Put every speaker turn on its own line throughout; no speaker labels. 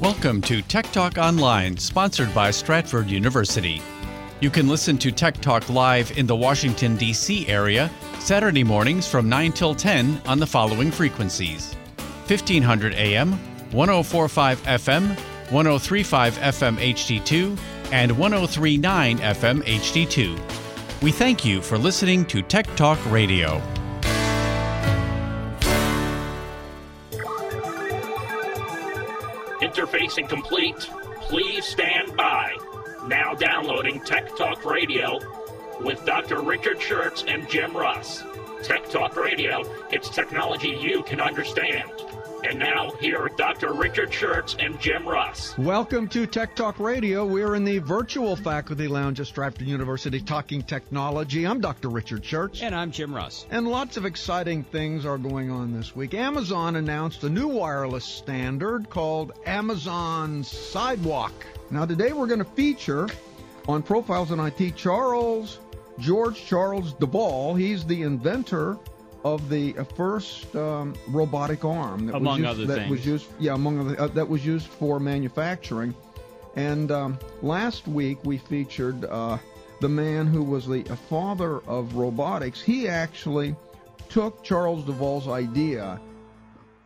Welcome to Tech Talk Online, sponsored by Stratford University. You can listen to Tech Talk live in the Washington, D.C. area Saturday mornings from 9 till 10 on the following frequencies 1500 AM, 1045 FM, 1035 FM HD2, and 1039 FM HD2. We thank you for listening to Tech Talk Radio.
Incomplete. Please stand by. Now downloading Tech Talk Radio with Dr. Richard Shurtz and Jim Russ. Tech Talk Radio, it's technology you can understand. And now, here are Dr. Richard Shurtz and Jim Russ.
Welcome to Tech Talk Radio. We're in the virtual faculty lounge at Stratford University talking technology. I'm Dr. Richard Shurtz.
And I'm Jim Russ.
And lots of exciting things are going on this week. Amazon announced a new wireless standard called Amazon Sidewalk. Now, today we're going to feature on Profiles in IT Charles, George Charles Devol. He's the inventor of the first um, robotic arm that
among
was used,
other
that
things.
was used yeah among other uh, that was used for manufacturing. And um, last week we featured uh, the man who was the father of robotics. He actually took Charles Devol's idea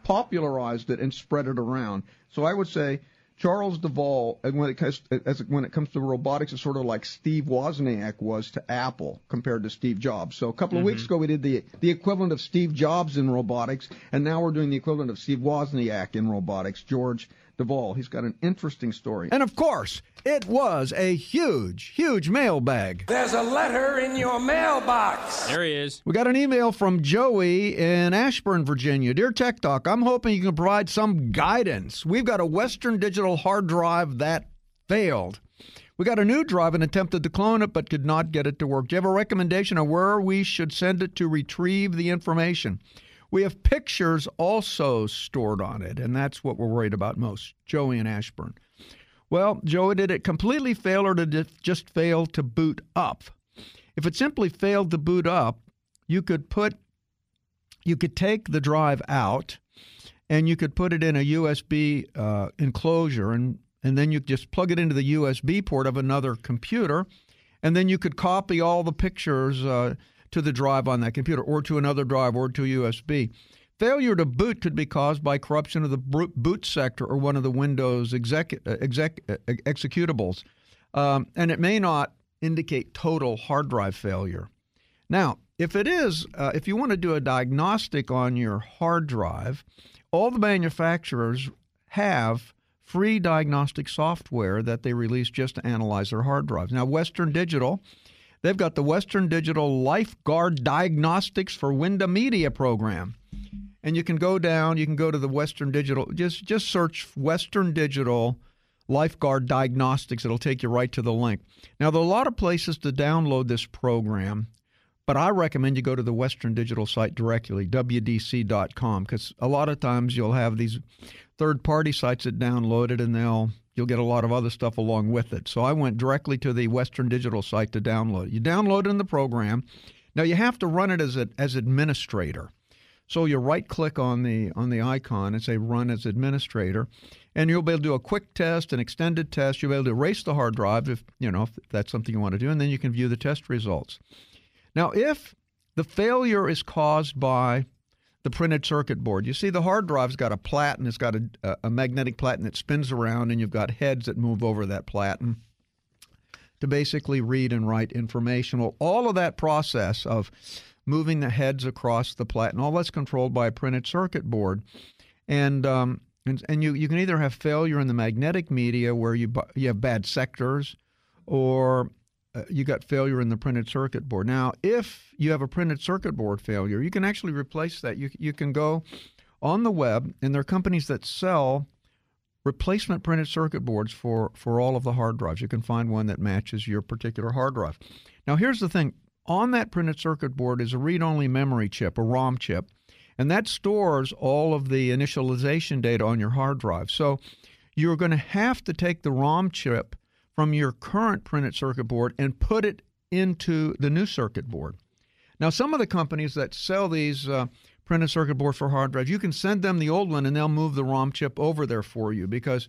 popularized it and spread it around. So I would say Charles Devol, and when it comes as when it comes to robotics, is sort of like Steve Wozniak was to Apple compared to Steve Jobs. So a couple of weeks mm-hmm. ago we did the the equivalent of Steve Jobs in robotics, and now we're doing the equivalent of Steve Wozniak in robotics. George Devol. He's got an interesting story. And of course, it was a huge, huge mailbag.
There's a letter in your mailbox.
There he is.
We got an email from Joey in Ashburn, Virginia. Dear Tech Talk, I'm hoping you can provide some guidance. We've got a Western Digital hard drive that failed. We got a new drive and attempted to clone it, but could not get it to work. Do you have a recommendation of where we should send it to retrieve the information? We have pictures also stored on it, and that's what we're worried about most. Joey and Ashburn. Well, Joey, did it completely fail or did it just fail to boot up? If it simply failed to boot up, you could put you could take the drive out and you could put it in a USB uh, enclosure and and then you could just plug it into the USB port of another computer and then you could copy all the pictures uh, to the drive on that computer or to another drive or to USB. Failure to boot could be caused by corruption of the boot sector or one of the Windows exec, exec, executables, um, and it may not indicate total hard drive failure. Now, if it is, uh, if you want to do a diagnostic on your hard drive, all the manufacturers have free diagnostic software that they release just to analyze their hard drives. Now, Western Digital, they've got the Western Digital Lifeguard Diagnostics for Windows Media program. And you can go down, you can go to the Western Digital, just just search Western Digital Lifeguard Diagnostics. It'll take you right to the link. Now, there are a lot of places to download this program, but I recommend you go to the Western Digital site directly, WDC.com, because a lot of times you'll have these third party sites that download it and they'll you'll get a lot of other stuff along with it. So I went directly to the Western Digital site to download. You download it in the program. Now you have to run it as a, as administrator. So you right click on the on the icon and say run as administrator, and you'll be able to do a quick test, an extended test. You'll be able to erase the hard drive if you know if that's something you want to do, and then you can view the test results. Now, if the failure is caused by the printed circuit board, you see the hard drive's got a platen, it's got a, a magnetic platen that spins around, and you've got heads that move over that platen to basically read and write information. All of that process of moving the heads across the platen. All that's controlled by a printed circuit board, and um, and, and you, you can either have failure in the magnetic media where you you have bad sectors, or uh, you got failure in the printed circuit board. Now, if you have a printed circuit board failure, you can actually replace that. You you can go on the web, and there are companies that sell replacement printed circuit boards for for all of the hard drives. You can find one that matches your particular hard drive. Now, here's the thing on that printed circuit board is a read only memory chip, a ROM chip, and that stores all of the initialization data on your hard drive. So you're going to have to take the ROM chip from your current printed circuit board and put it into the new circuit board. Now, some of the companies that sell these uh, printed circuit board for hard drives. You can send them the old one, and they'll move the ROM chip over there for you because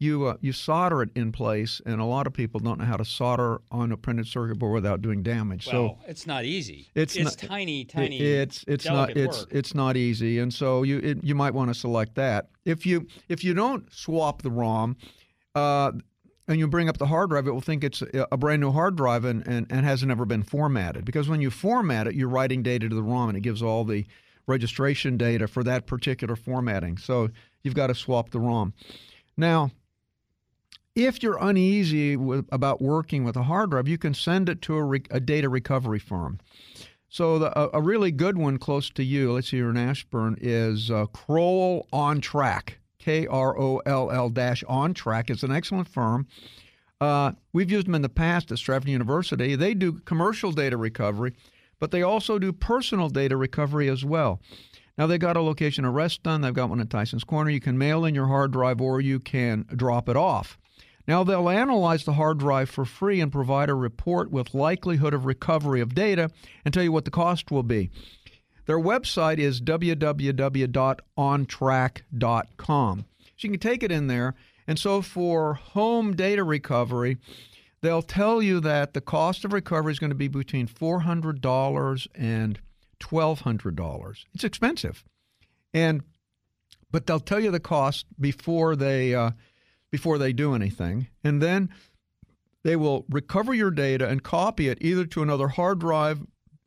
you uh, you solder it in place, and a lot of people don't know how to solder on a printed circuit board without doing damage.
Well,
so
it's not easy.
It's
it's
not-
tiny, tiny.
it's it's not it's
work.
it's not easy, and so you it, you might want to select that. If you if you don't swap the ROM, uh, and you bring up the hard drive, it will think it's a brand new hard drive and, and, and has never been formatted. Because when you format it, you're writing data to the ROM, and it gives all the registration data for that particular formatting. So you've got to swap the ROM. Now, if you're uneasy with, about working with a hard drive, you can send it to a, re, a data recovery firm. So the, a, a really good one close to you, let's see, you're in Ashburn, is uh, Kroll Ontrack. K R O L L dash On Track. It's an excellent firm. Uh, we've used them in the past at Stratford University. They do commercial data recovery, but they also do personal data recovery as well. Now they've got a location in Reston. They've got one in Tyson's Corner. You can mail in your hard drive or you can drop it off. Now they'll analyze the hard drive for free and provide a report with likelihood of recovery of data and tell you what the cost will be. Their website is www.ontrack.com. So you can take it in there. And so for home data recovery, they'll tell you that the cost of recovery is going to be between $400 and $1,200. It's expensive. And but they'll tell you the cost before they uh, before they do anything, and then they will recover your data and copy it either to another hard drive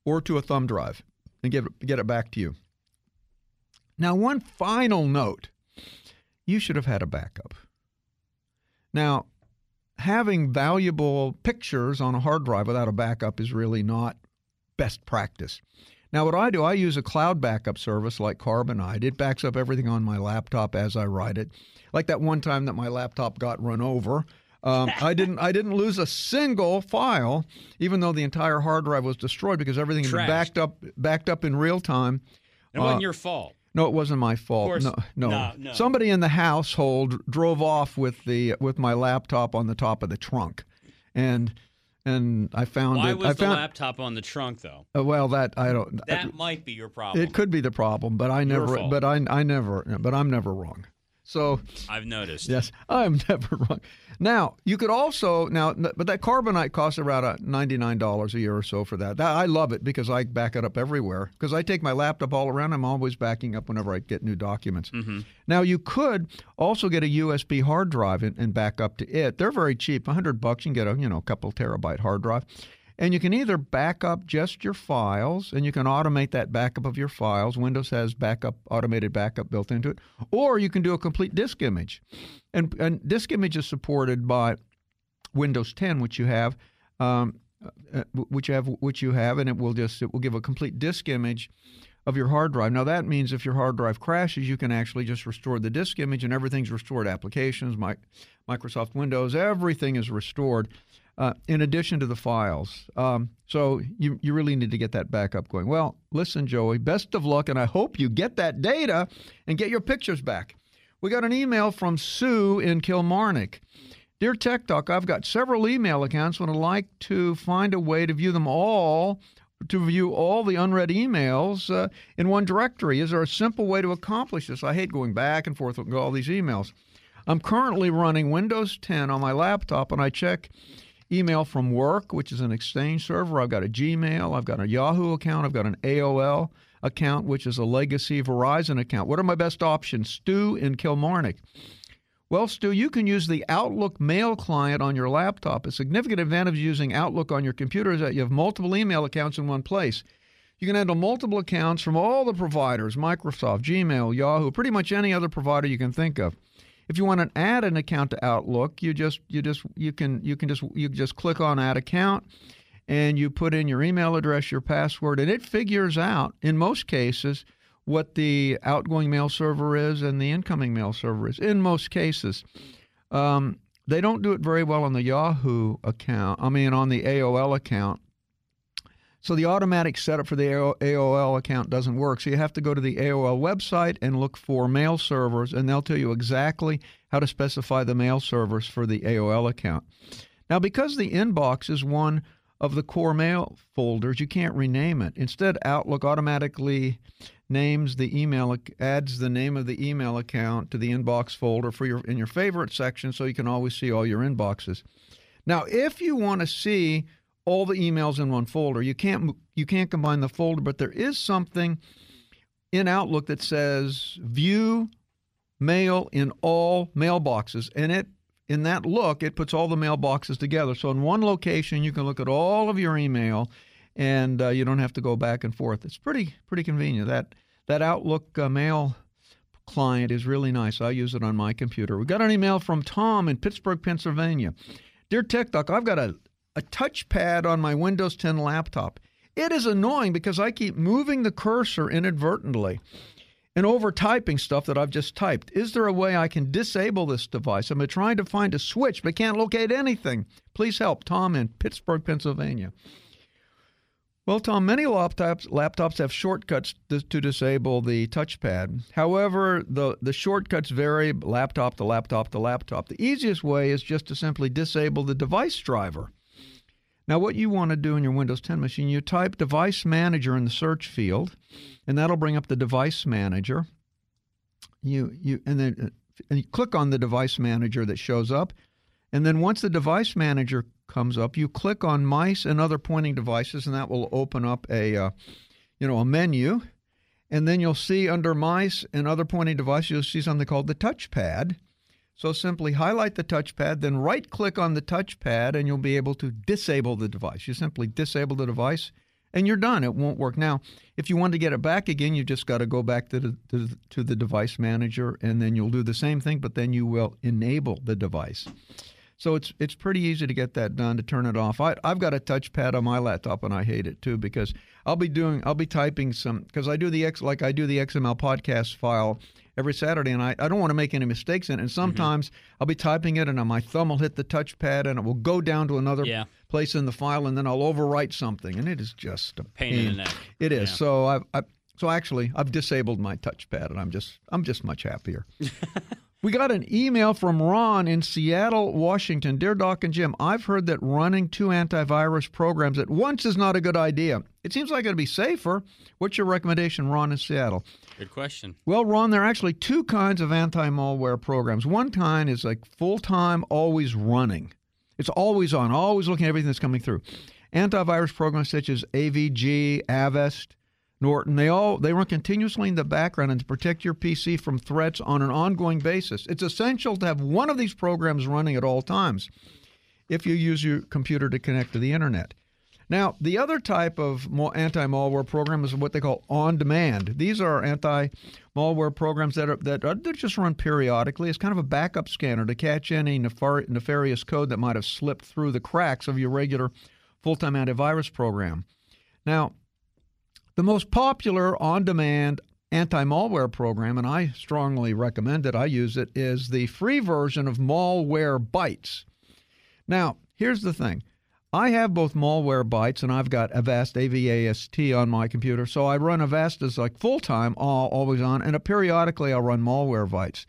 or to a thumb drive and get it, get it back to you. Now, one final note: you should have had a backup. Now, having valuable pictures on a hard drive without a backup is really not best practice. Now, what I do, I use a cloud backup service like Carbonite. It backs up everything on my laptop as I write it. Like that one time that my laptop got run over. Um, I didn't. I didn't lose a single file, even though the entire hard drive was destroyed because everything had been
Trashed.
backed up, backed up in real time.
it wasn't
uh,
your fault.
No, it wasn't my fault.
course-
no, no,
no, no.
Somebody in the household drove off with the with my laptop on the top of the trunk, and and I found
Why
it.
was
I
the
found
laptop on the trunk though?
uh, well that I don't.
That might be your problem.
it could be the problem, but I never. But I I never. But I'm never wrong. So
I've noticed.
yes, I'm never wrong. Now you could also now, but that carbonite costs around uh, ninety nine dollars a year or so for that. that. I love it because I back it up everywhere. Because I take my laptop all around. I'm always backing up whenever I get new documents. Now you could also get a USB hard drive and, and back up to it. They're very cheap, hundred bucks. You can get a you know couple terabyte hard drive. And you can either back up just your files, and you can automate that backup of your files. Windows has backup, automated backup built into it, or you can do a complete disk image. And, and disk image is supported by Windows 10, which you have, um, uh, which you have, which you have, and it will just it will give a complete disk image of your hard drive. Now that means if your hard drive crashes, you can actually just restore the disk image, and everything's restored. Applications, Mi- Microsoft Windows, everything is restored. Uh, in addition to the files, um, so you you really need to get that backup going. Well, listen, Joey, best of luck, and I hope you get that data and get your pictures back. We got an email from Sue in Kilmarnock. Dear Tech Talk, I've got several email accounts and I'd like to find a way to view them all, to view all the unread emails uh, in one directory. Is there a simple way to accomplish this? I hate going back and forth with all these emails. I'm currently running Windows 10 on my laptop and I check email from work, which is an Exchange server. I've got a Gmail, I've got a Yahoo account, I've got an AOL account, which is a legacy Verizon account. What are my best options? Stu in Kilmarnock. Well, Stu, you can use the Outlook mail client on your laptop. A significant advantage of using Outlook on your computer is that you have multiple email accounts in one place. You can handle multiple accounts from all the providers Microsoft, Gmail, Yahoo, pretty much any other provider you can think of. If you want to add an account to Outlook, you just you just you can you can just you just click on add account and you put in your email address, your password, and it figures out in most cases what the outgoing mail server is and the incoming mail server is. In most cases, um, they don't do it very well on the Yahoo account. I mean, on the AOL account. So the automatic setup for the AOL account doesn't work. So you have to go to the AOL website and look for mail servers, and they'll tell you exactly how to specify the mail servers for the AOL account. Now, because the inbox is one of the core mail folders, you can't rename it. Instead, Outlook automatically names the email adds the name of the email account to the inbox folder for your in your favorite section so you can always see all your inboxes. Now, if you want to see all the emails in one folder, you can't you can't combine the folder, but there is something in Outlook that says view mail in all mailboxes and it in that look it puts all the mailboxes together. So in one location you can look at all of your email and uh, you don't have to go back and forth. It's pretty pretty convenient. That that Outlook uh, mail client is really nice. I use it on my computer. We got an email from Tom in Pittsburgh, Pennsylvania. Dear Tech Doc, I've got a, a touchpad on my Windows 10 laptop. It is annoying because I keep moving the cursor inadvertently and over typing stuff that I've just typed. Is there a way I can disable this device? I'm trying to find a switch but can't locate anything. Please help. Tom in Pittsburgh, Pennsylvania. Well, Tom, many laptops laptops have shortcuts to, to, disable the touchpad. However, the, the shortcuts vary laptop to laptop to laptop. The easiest way is just to simply disable the device driver. Now, what you want to do in your Windows 10 machine, you type Device Manager in the search field, and that'll bring up the Device Manager. You you and then and you click on the Device Manager that shows up, and then once the Device Manager comes up, you click on mice and other pointing devices, and that will open up a, uh, you know, a menu. And then you'll see under mice and other pointing devices, you'll see something called the touchpad. So simply highlight the touchpad, then right click on the touchpad, and you'll be able to disable the device. You simply disable the device, and you're done. It won't work. Now, if you want to get it back again, you just got to go back to the, to, to the device manager, and then you'll do the same thing, but then you will enable the device. So it's it's pretty easy to get that done to turn it off. I, I've got a touchpad on my laptop and I hate it too because I'll be doing I'll be typing some because I do the X like I do the XML podcast file every Saturday and I, I don't want to make any mistakes in it. And mm-hmm. sometimes mm-hmm. I'll be typing it and my thumb will hit the touchpad and it will go down to another yeah. place in the file and then I'll overwrite something and it is just a pain. pain.
in the neck.
It is. Yeah. So I, I so actually I've disabled my touchpad and I'm just I'm just much happier. We got an email from Ron in Seattle, Washington. Dear Doc and Jim, I've heard that running two antivirus programs at once is not a good idea. It seems like it'd be safer. What's your recommendation, Ron in Seattle?
Good question.
Well, Ron, there are actually two kinds of anti malware programs. One kind is like full time, always running, it's always on, always looking at everything that's coming through. Antivirus programs such as AVG, Avast, Norton, they all they run continuously in the background and to protect your PC from threats on an ongoing basis. It's essential to have one of these programs running at all times if you use your computer to connect to the internet. Now, the other type of anti-malware program is what they call on-demand. These are anti-malware programs that are that are just run periodically. It's kind of a backup scanner to catch any nefar- nefarious code that might have slipped through the cracks of your regular full-time antivirus program. Now, the most popular on demand anti malware program, and I strongly recommend it, I use it, is the free version of Malwarebytes. Now, here's the thing I have both Malwarebytes and I've got Avast, AVAST on my computer. So I run Avast as like full time, always on, and periodically I'll run Malwarebytes.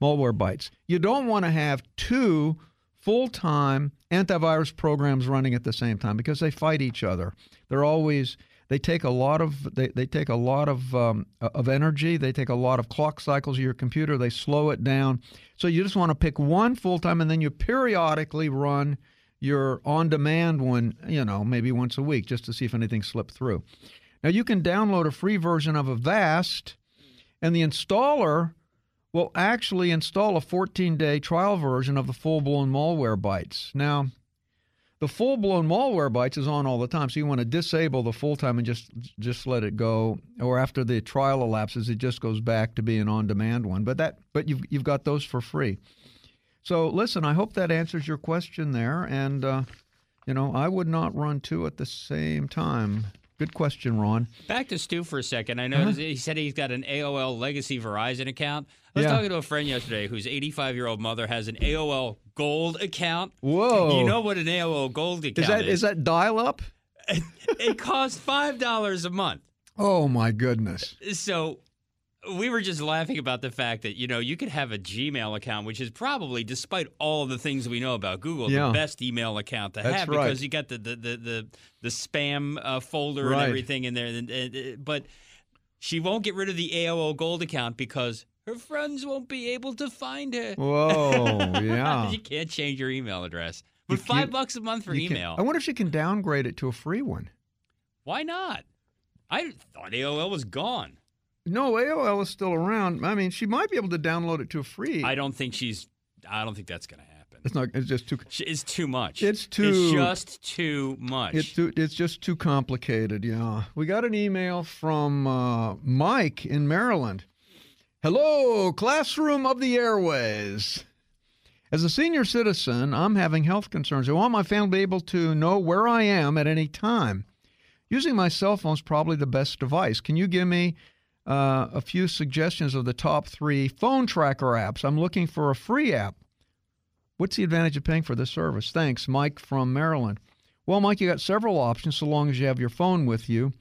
Malwarebytes. You don't want to have two full time antivirus programs running at the same time because they fight each other. They're always they take a lot of they, they take a lot of um, of energy. They take a lot of clock cycles of your computer. They slow it down. So you just want to pick one full time, and then you periodically run your on demand one. You know, maybe once a week, just to see if anything slipped through. Now you can download a free version of Avast, and the installer will actually install a 14 day trial version of the full blown Malwarebytes. Now, the full blown Malwarebytes is on all the time. So you want to disable the full time and just just let it go. Or after the trial elapses, it just goes back to being on demand one. But that but you've you've got those for free. So listen, I hope that answers your question there. And uh, you know, I would not run two at the same time. Good question, Ron.
Back to Stu for a second. I know uh-huh. he said he's got an AOL Legacy Verizon account. I was yeah. talking to a friend yesterday whose 85 year old mother has an AOL Gold account.
Whoa!
You know what an AOL Gold account
is? That
is,
is that dial up?
it costs five dollars a month.
Oh my goodness!
So we were just laughing about the fact that you know you could have a Gmail account, which is probably, despite all the things we know about Google,
Yeah.
the best email account to
That's
have
right.
because you got the the the the, the spam uh, folder
Right.
and everything in there. And, and- and- but she won't get rid of the AOL Gold account because her friends won't be able to find her.
Whoa, yeah.
you can't change your email address. But
You-
five bucks a month for
You can-
email.
I wonder if she can downgrade it to a free one.
Why not? I thought AOL was gone.
No, AOL is still around. I mean, she might be able to download it to a free.
I don't think she's. I don't think that's going to happen.
It's not. It's just too.
It's too much.
It's too.
It's just too much.
It's too, it's just too complicated. Yeah. We got an email from uh, Mike in Maryland. Hello, classroom of the airways. As a senior citizen, I'm having health concerns. I want my family to be able to know where I am at any time. Using my cell phone is probably the best device. Can you give me uh, a few suggestions of the top three phone tracker apps? I'm looking for a free app. What's the advantage of paying for this service? Thanks, Mike from Maryland. Well, Mike, you got several options so long as you have your phone with you.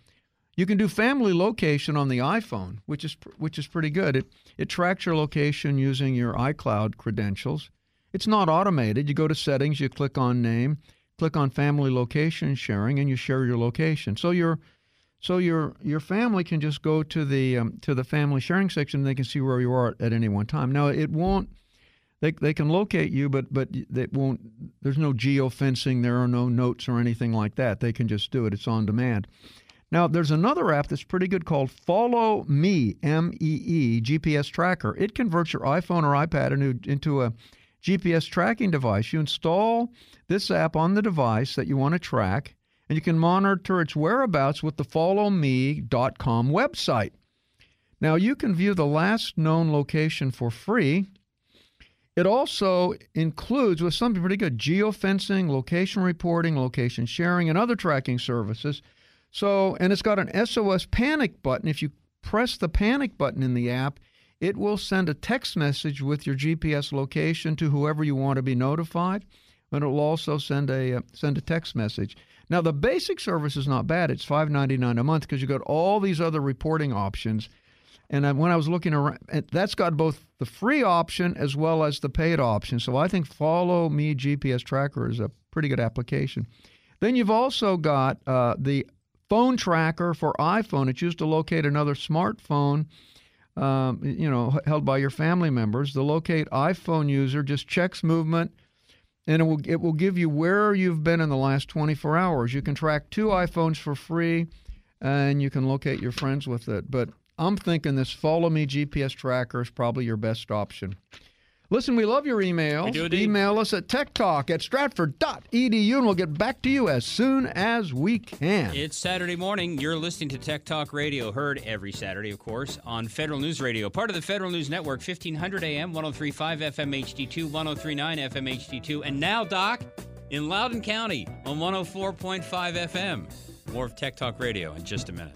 You can do family location on the iPhone, which is which is pretty good. It it tracks your location using your iCloud credentials. It's not automated. You go to settings, you click on name, click on family location sharing, and you share your location. So your so your your family can just go to the um, to the family sharing section. and They can see where you are at any one time. Now it won't. They, they can locate you, but but they won't. There's no geofencing. There are no notes or anything like that. They can just do it. It's on demand. Now, there's another app that's pretty good called FollowMee, M E E, GPS tracker. It converts your iPhone or iPad into, into a GPS tracking device. You install this app on the device that you want to track, and you can monitor its whereabouts with the followmee.com website. Now, you can view the last known location for free. It also includes, with something pretty good, geofencing, location reporting, location sharing, and other tracking services. So, and it's got an SOS panic button. If you press the panic button in the app, it will send a text message with your GPS location to whoever you want to be notified, and it will also send a uh, send a text message. Now, the basic service is not bad. It's five ninety nine a month because you got all these other reporting options. And when I was looking around, that's got both the free option as well as the paid option. So I think FollowMee GPS Tracker is a pretty good application. Then you've also got uh, the phone tracker for iPhone. It's used to locate another smartphone, um, you know, held by your family members. The locate iPhone user just checks movement, and it will it will give you where you've been in the last 24 hours. You can track two iPhones for free, and you can locate your friends with it. But I'm thinking this FollowMee GPS tracker is probably your best option. Listen, we love your emails.
do.
Email us at techtalk at stratford.edu, and we'll get back to you as soon as we can.
It's Saturday morning. You're listening to Tech Talk Radio, heard every Saturday, of course, on Federal News Radio, part of the Federal News Network, 1500 AM, 1035 FM HD2, 1039 FM HD2, and now, Doc, in Loudoun County on 104.5 FM. More of Tech Talk Radio in just a minute.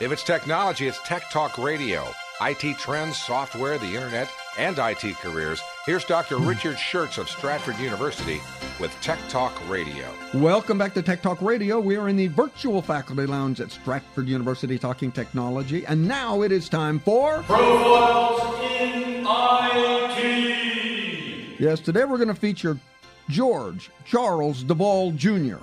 If it's technology, it's Tech Talk Radio. IT trends, software, the internet, and IT careers, here's Dr. Hmm. Richard Shurtz of Stratford University with Tech Talk Radio.
Welcome back to Tech Talk Radio. We are in the virtual faculty lounge at Stratford University talking technology, and now it is time for
Profiles in IT.
Yes, today we're going to feature George Charles Devol Jr.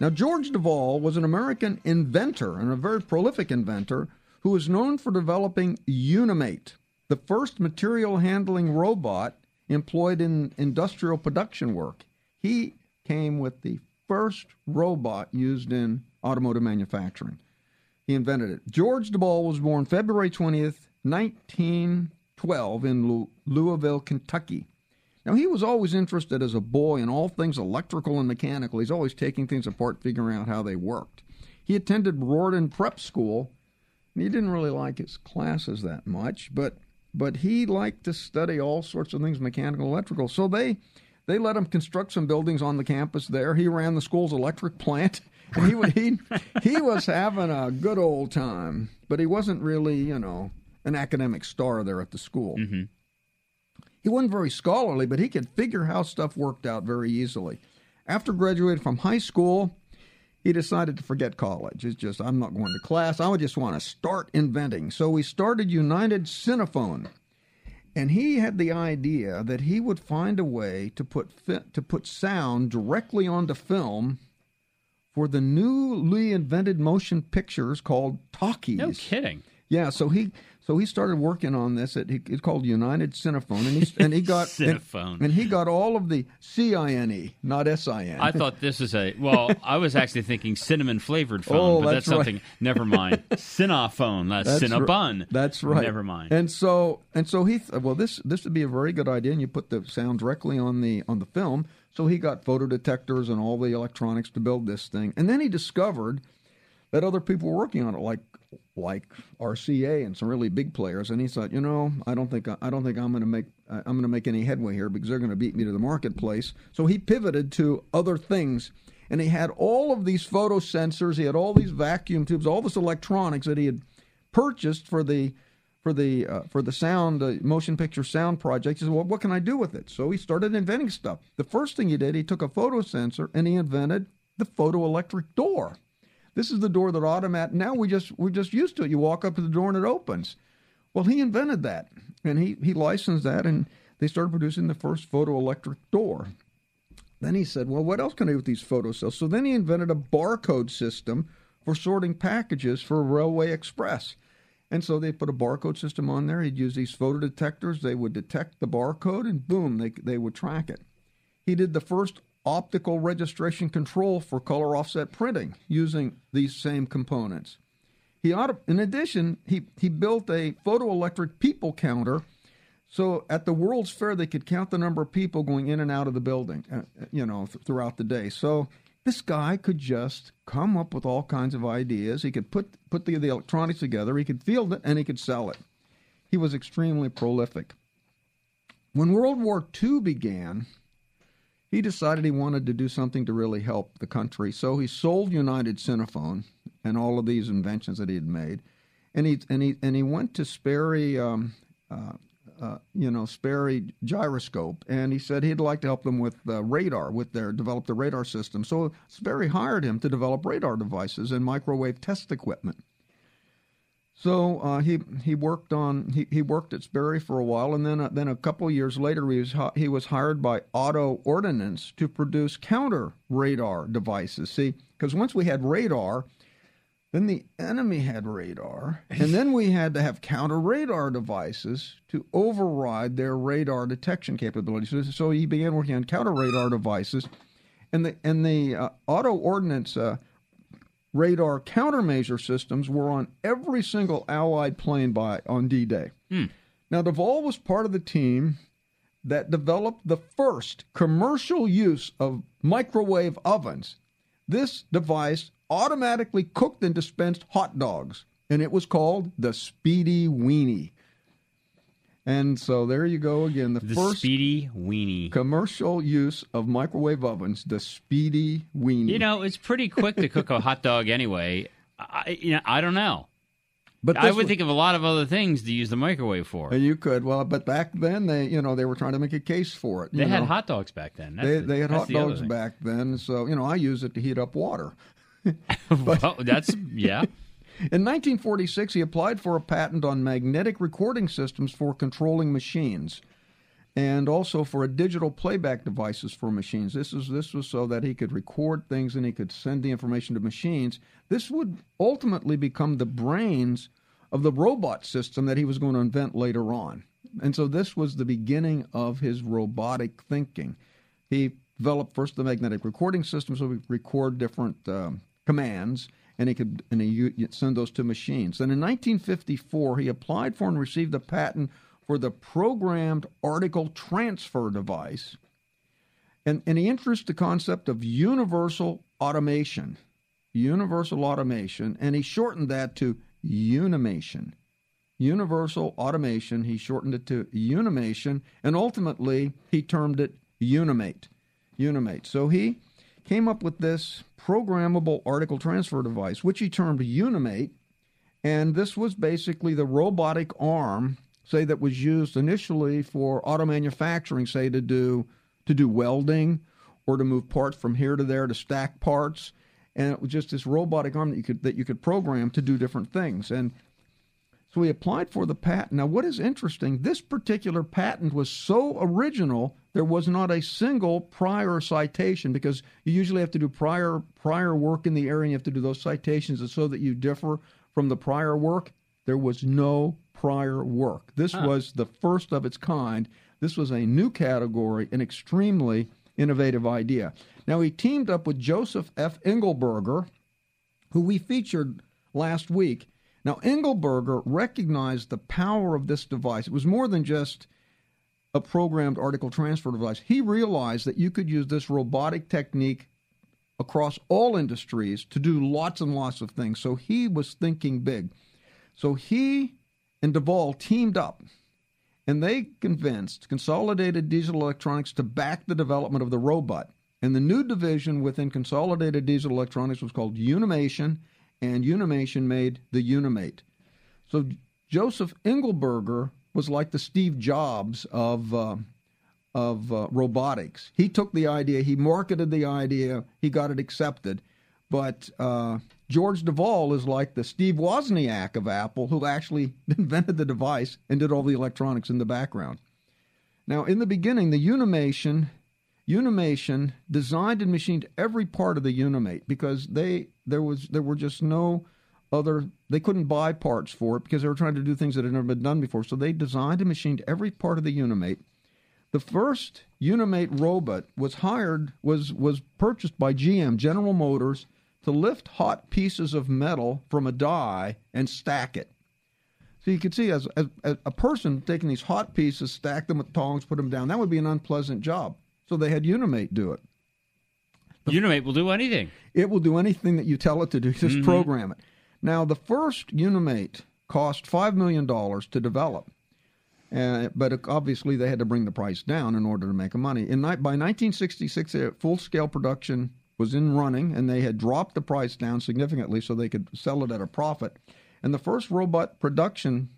Now, George Devol was an American inventor and a very prolific inventor who is known for developing Unimate, the first material handling robot employed in industrial production work. He came with the first robot used in automotive manufacturing. He invented it. George Devol was born February 20th, 1912, in Louisville, Kentucky. Now, he was always interested as a boy in all things electrical and mechanical. He's always taking things apart, figuring out how they worked. He attended Riordan Prep School, and he didn't really like his classes that much, but but he liked to study all sorts of things mechanical, electrical. So they they let him construct some buildings on the campus there. He ran the school's electric plant. And he he he was having a good old time, but he wasn't really, you know, an academic star there at the school.
Mm-hmm.
He wasn't very scholarly, but he could figure how stuff worked out very easily. After graduating from high school, he decided to forget college. It's just, I'm not going to class. I would just want to start inventing. So he started United Cinephone. And he had the idea that he would find a way to put to put sound directly onto film for the newly invented motion pictures called talkies.
No kidding.
Yeah, so he so he started working on this. At, it's called United Cinephone, and he and he got
Cinephone,
and, and, he got all of the C I N E, not S I N.
I thought this was a well. I was actually thinking cinnamon flavored phone,
oh,
but
that's,
that's something.
Right.
Never mind. Cinephone, that's, that's Cinnabon.
Right. That's right.
Never mind.
And so and so he th- well this this would be a very good idea, and you put the sound directly on the on the film. So he got photodetectors and all the electronics to build this thing, and then he discovered that other people were working on it, like like RCA and some really big players. And he thought, you know, I don't think I don't think I'm going to make I'm going to make any headway here because they're going to beat me to the marketplace. So he pivoted to other things, and he had all of these photo sensors. He had all these vacuum tubes, all this electronics that he had purchased for the for the uh, for the sound uh, motion picture sound project. He said, "Well, what can I do with it?" So he started inventing stuff. The first thing he did, he took a photo sensor and he invented the photoelectric door. This is the door that automat. Now we just we're just used to it. You walk up to the door and it opens. Well, he invented that, and he he licensed that, and they started producing the first photoelectric door. Then he said, "Well, what else can I do with these photo cells?" So then he invented a barcode system for sorting packages for Railway Express. And so they put a barcode system on there. He'd use these photo detectors. They would detect the barcode, and boom, they they would track it. He did the first optical registration control for color offset printing using these same components. He ought in addition, he, he built a photoelectric people counter so at the World's Fair they could count the number of people going in and out of the building, uh, you know, th- throughout the day. So this guy could just come up with all kinds of ideas. He could put put the, the electronics together, he could field it, and he could sell it. He was extremely prolific. When World War II began, he decided he wanted to do something to really help the country. So he sold United Cinephone and all of these inventions that he had made, and he and he and he went to Sperry, um, uh, uh, you know, Sperry gyroscope, and he said he'd like to help them with uh, radar, with their develop the radar system. So Sperry hired him to develop radar devices and microwave test equipment. So uh, he he worked on he, he worked at Sperry for a while, and then uh, then a couple years later he was he was hired by Auto Ordnance to produce counter radar devices. See, because once we had radar, then the enemy had radar, and then we had to have counter radar devices to override their radar detection capabilities. So, so he began working on counter radar devices, and the and the uh, Auto Ordnance uh, radar countermeasure systems were on every single Allied plane by on D-Day.
Hmm.
Now, Devol was part of the team that developed the first commercial use of microwave ovens. This device automatically cooked and dispensed hot dogs, and it was called the Speedy Weenie. And so there you go again. The,
The
first
Speedy Weenie.
commercial use of microwave ovens, the Speedy Weenie.
You know, it's pretty quick to cook a hot dog anyway. I, you know, I don't know.
But
I would
was-
think of a lot of other things to use the microwave for.
And you could well, but back then they, you know, they were trying to make a case for it.
They
you
had hot dogs back then. That's
They,
the-
they had hot
the
dogs back then, so you know I use it to heat up water.
well, that's yeah.
In 1946, he applied for a patent on magnetic recording systems for controlling machines, and also for a digital playback devices for machines. This is this was so that he could record things and he could send the information to machines. This would ultimately become the brains of the robot system that he was going to invent later on. And so this was the beginning of his robotic thinking. He developed first the magnetic recording system so we record different um, commands and he could and he send those to machines. Then in 1954 he applied for and received a patent for the programmed article transfer device. And, and he introduced the concept of universal automation. Universal automation, and he shortened that to Unimation. Universal automation, he shortened it to Unimation, and ultimately he termed it Unimate. Unimate. So he came up with this programmable article transfer device, which he termed Unimate, and this was basically the robotic arm, say that was used initially for auto manufacturing, say to do to do welding or to move parts from here to there to stack parts, and it was just this robotic arm that you could that you could program to do different things. And so he applied for the patent. Now, what is interesting, this particular patent was so original, there was not a single prior citation because you usually have to do prior prior work in the area and you have to do those citations and so that you differ from the prior work. There was no prior work. This was the first of its kind. This was a new category, an extremely innovative idea. Now, he teamed up with Joseph F. Engelberger, who we featured last week. Now, Engelberger recognized the power of this device. It was more than just a programmed article transfer device. He realized that you could use this robotic technique across all industries to do lots and lots of things. So he was thinking big. So he and Devol teamed up and they convinced Consolidated Diesel Electronics to back the development of the robot. And the new division within Consolidated Diesel Electronics was called Unimation, and Unimation made the Unimate. So Joseph Engelberger was like the Steve Jobs of uh, of uh, robotics. He took the idea, he marketed the idea, he got it accepted. But uh, George Devol is like the Steve Wozniak of Apple, who actually invented the device and did all the electronics in the background. Now, in the beginning, the Unimation, Unimation designed and machined every part of the Unimate because they there was there were just no other they couldn't buy parts for it because they were trying to do things that had never been done before. So they designed and machined every part of the Unimate. The first Unimate robot was hired was was purchased by GM General Motors to lift hot pieces of metal from a die and stack it. So you can see as, as, as a person taking these hot pieces, stack them with tongs, put them down, that would be an unpleasant job. So they had Unimate do it.
Unimate will do anything.
It will do anything that you tell it to do. Just
Mhm.
program it. Now, the first Unimate cost $5 million to develop. Uh, but obviously, they had to bring the price down in order to make money. In, by 1966, uh, full scale production was in running, and they had dropped the price down significantly so they could sell it at a profit. And the first robot production,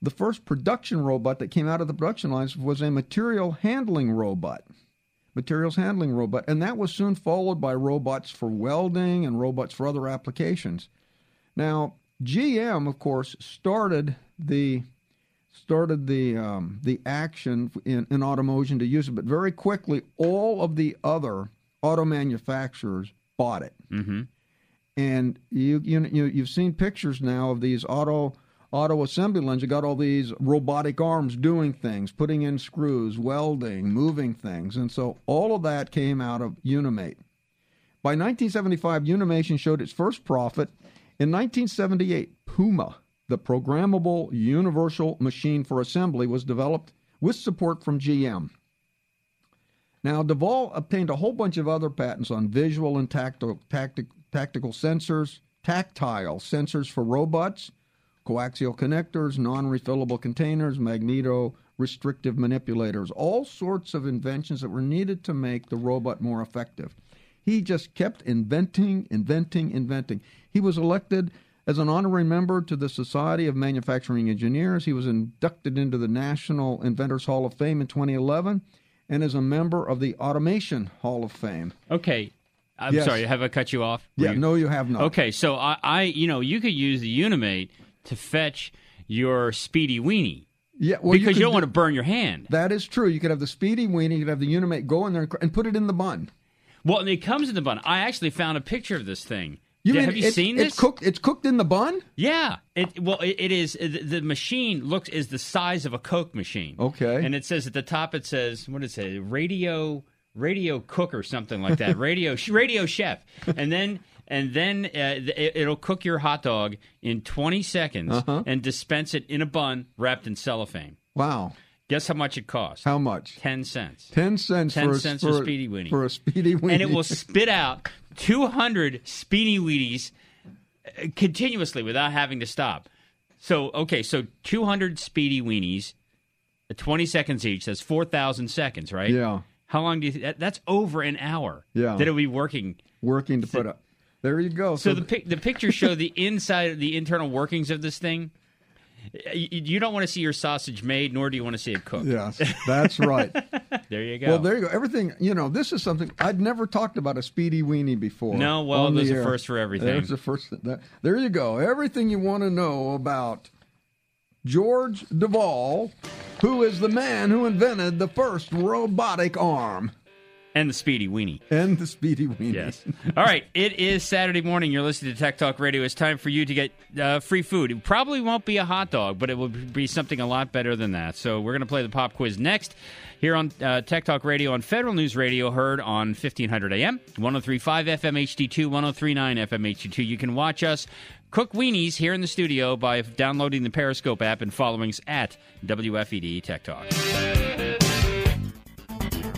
the first production robot that came out of the production lines was a material handling robot materials handling robot, and that was soon followed by robots for welding and robots for other applications. Now, GM, of course, started the started the um, the action in, in automotion to use it, but very quickly all of the other auto manufacturers bought it.
Mm-hmm.
And you you you you've seen pictures now of these auto auto assembly lines. You got all these robotic arms doing things, putting in screws, welding, moving things, and so all of that came out of Unimate. By 1975, Unimation showed its first profit. In 1978, Puma, the programmable universal machine for assembly, was developed with support from GM. Now, Devol obtained a whole bunch of other patents on visual and tactile, tactic, tactical sensors, tactile sensors for robots, coaxial connectors, non refillable containers, magneto restrictive manipulators, all sorts of inventions that were needed to make the robot more effective. He just kept inventing, inventing, inventing. He was elected As an honorary member to the Society of Manufacturing Engineers, he was inducted into the National Inventors Hall of Fame in 2011 and is a member of the Automation Hall of Fame.
Okay. I'm
Yes.
sorry, have I cut you off? Were
Yeah,
you-
no, you have not.
Okay, so I, I, you know, you could use the Unimate to fetch your speedy weenie
Yeah, well,
because you,
could
don't
do-
want to burn your hand.
That is true. You could have the Speedy Weenie, you could have the Unimate go in there and and put it in the bun.
Well, and it comes in the bun. I actually found a picture of this thing.
You
Did- have you
it-
seen
it's
this?
cooked? It's cooked in the bun.
Yeah. It well, it, it is. The, the machine looks is the size of a Coke machine.
Okay.
And it says at the top, it says what does it say? Radio radio cook or something like that. radio radio chef. And then and then uh, it, it'll cook your hot dog in 20 seconds
Uh-huh.
and dispense it in a bun wrapped in cellophane.
Wow.
Guess how much it costs?
How much?
Ten cents.
Ten cents
10
for a,
cents
for,
a Speedy Weenie.
For a Speedy Weenie.
and it will spit out 200 Speedy Weenies uh, continuously without having to stop. So, okay, so 200 Speedy Weenies, uh, 20 seconds each. That's 4,000 seconds, right?
Yeah.
How long do you? That, that's over an hour.
Yeah.
That it'll be working.
working to put up. There you go.
So, the pic, the pictures show the inside, the internal workings of this thing. You, don't want to see your sausage made, nor do you want to see it cooked.
Yes, that's right.
There you go.
Well, there you go. Everything, you know, this is something I'd never talked about a Speedy Weenie before.
No, well,
on the
there's a first for everything.
There's a first. That, there you go. Everything you want to know about George Devol, who is the man who invented the first robotic arm
and the Speedy Weenie.
and the Speedy Weenie.
Yes. All right. It is Saturday morning. You're listening to Tech Talk Radio. It's time for you to get uh, free food. It probably won't be a hot dog, but it will be something a lot better than that. So we're going to play the pop quiz next here on uh, Tech Talk Radio on Federal News Radio, heard on 1500 AM, 1035 FM HD2, 1039 FM HD2. You can watch us cook weenies here in the studio by downloading the Periscope app and following us at WFED Tech Talk.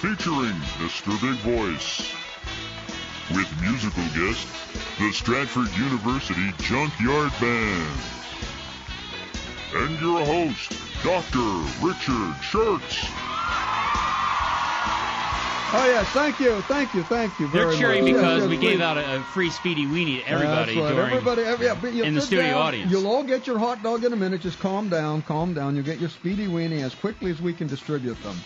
featuring Mr. Big Voice, with musical guest, the Stratford University Junkyard Band, and your host, Dr. Richard Shurtz.
Oh yes, thank you, thank you, thank you very
They're cheering
much.
Because
yes,
we
please.
gave out a, a free Speedy Weenie to everybody
That's right.
during
Everybody, every, yeah, but
in the studio
down,
audience.
You'll all get your hot dog in a minute. Just calm down, calm down. You'll get your Speedy Weenie as quickly as we can distribute them.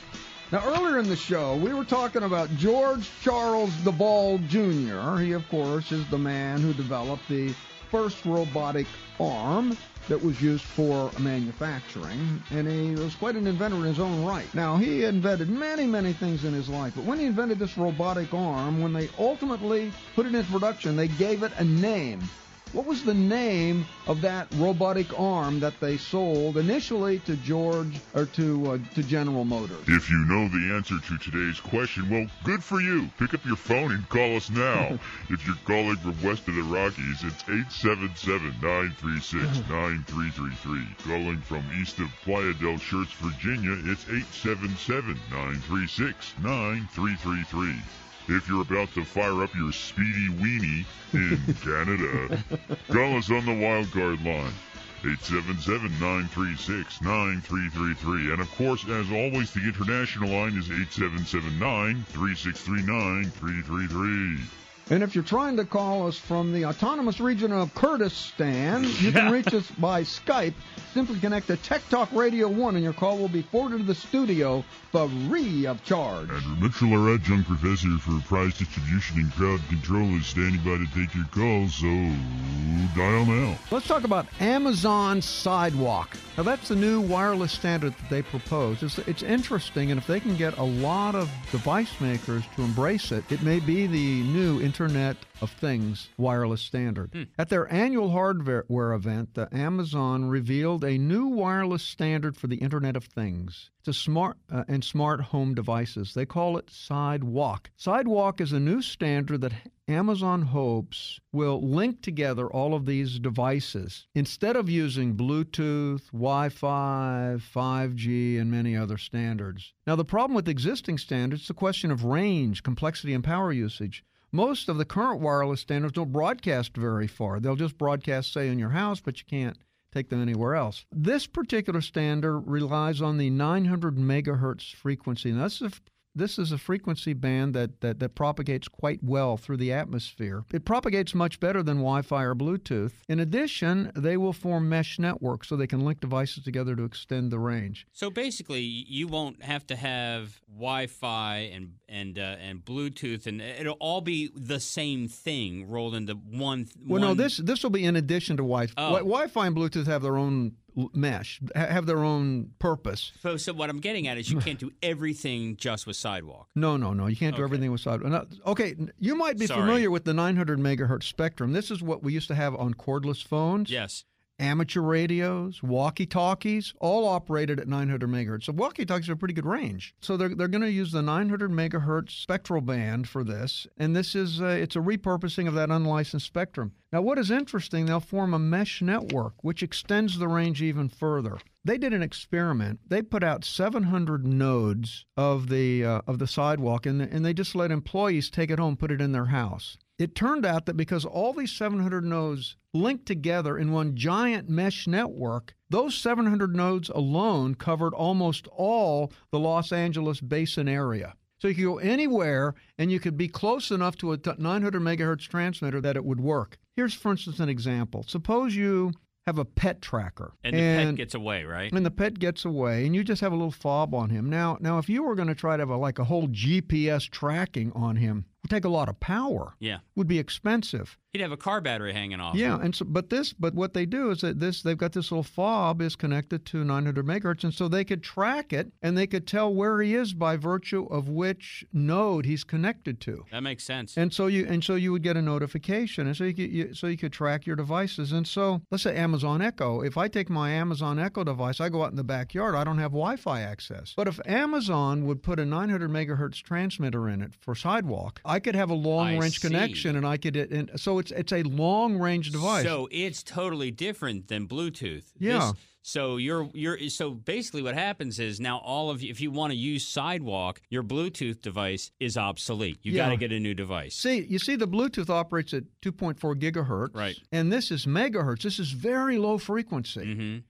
Now, earlier in the show, we were talking about George Charles Devol Jr. He, of course, is the man who developed the first robotic arm that was used for manufacturing, and he was quite an inventor in his own right. Now, he invented many, many things in his life, but when he invented this robotic arm, when they ultimately put it into production, they gave it a name. What was the name of that robotic arm that they sold initially to George or to uh, to General Motors?
If you know the answer to today's question, well, good for you. Pick up your phone and call us now. if you're calling from west of the Rockies, it's 877-936-9333. Calling from east of Playa del Shurtz, Virginia, it's 877-936-9333. If you're about to fire up your speedy weenie in Canada, call us on the wildcard line. 877-936-9333. And of course, as always, the international line is 8779-3639-333.
And if you're trying to call us from the autonomous region of Kurdistan, you can reach us by Skype. Simply connect to Tech Talk Radio 1 and your call will be forwarded to the studio for free of charge.
Andrew Mitchell, our adjunct professor for prize distribution and crowd control, is standing by to take your calls, so dial now.
Let's talk about Amazon Sidewalk. Now, that's the new wireless standard that they propose. It's, it's interesting, and if they can get a lot of device makers to embrace it, it may be the new Internet of Things wireless standard.
Hmm.
At their annual hardware event, the Amazon revealed a new wireless standard for the Internet of Things. It's a smart uh, and smart home devices. They call it Sidewalk. Sidewalk is a new standard that Amazon hopes will link together all of these devices instead of using Bluetooth, Wi Fi, 5G, and many other standards. Now, the problem with existing standards is the question of range, complexity, and power usage. Most of the current wireless standards don't broadcast very far. They'll just broadcast, say, in your house, but you can't take them anywhere else. This particular standard relies on the 900 megahertz frequency. And that's a this is a frequency band that, that, that propagates quite well through the atmosphere. It propagates much better than Wi Fi or Bluetooth. In addition, they will form mesh networks so they can link devices together to extend the range.
So basically, you won't have to have Wi-Fi and and uh, and Bluetooth, and it'll all be the same thing rolled into one.
Well, no, this this will be in addition to Wi-Fi.
Oh.
Wi- Wi-Fi and Bluetooth have their own mesh, have their own purpose.
So, so what I'm getting at is you can't do everything just with Sidewalk.
No, no, no. You can't do
Okay.
everything with sidewalk. Okay, you might be
Sorry.
familiar with the 900 megahertz spectrum. This is what we used to have on cordless phones.
Yes.
Amateur radios, walkie talkies, all operated at 900 megahertz. So walkie talkies are a pretty good range. So they're, they're going to use the 900 megahertz spectral band for this, and this is uh, it's a repurposing of that unlicensed spectrum. Now, what is interesting, they'll form a mesh network which extends the range even further. They did an experiment. They put out 700 nodes of the uh, of the sidewalk, and and they just let employees take it home, put it in their house. It turned out that because all these 700 nodes linked together in one giant mesh network, those 700 nodes alone covered almost all the Los Angeles basin area. So you could go anywhere and you could be close enough to a 900 megahertz transmitter that it would work. Here's, for instance, an example. Suppose you have a pet tracker.
And the pet gets away, right?
And the pet gets away, and you just have a little fob on him. Now, now, if you were going to try to have a, like a whole GPS tracking on him, it would take a lot of power.
Yeah.
Would be expensive.
He'd have a car battery hanging off.
Yeah, and so, but this, but what they do is that this, they've got this little fob is connected to 900 megahertz, and so they could track it, and they could tell where he is by virtue of which node he's connected to.
That makes sense.
And so you and so you would get a notification, and so you, could, you so you could track your devices. And so let's say Amazon Echo. If I take my Amazon Echo device, I go out in the backyard. I don't have Wi-Fi access. But if Amazon would put a 900 megahertz transmitter in it for sidewalk, I could have a long range connection, and I could. And so it's it's a long range device.
So it's totally different than Bluetooth.
Yeah.
This- so you're you're so basically what happens is now all of you if you want to use Sidewalk, your Bluetooth device is obsolete. You
Yeah.
got to get a new device.
See, you see, the Bluetooth operates at 2.4 gigahertz,
Right.
And this is megahertz. This is very low frequency.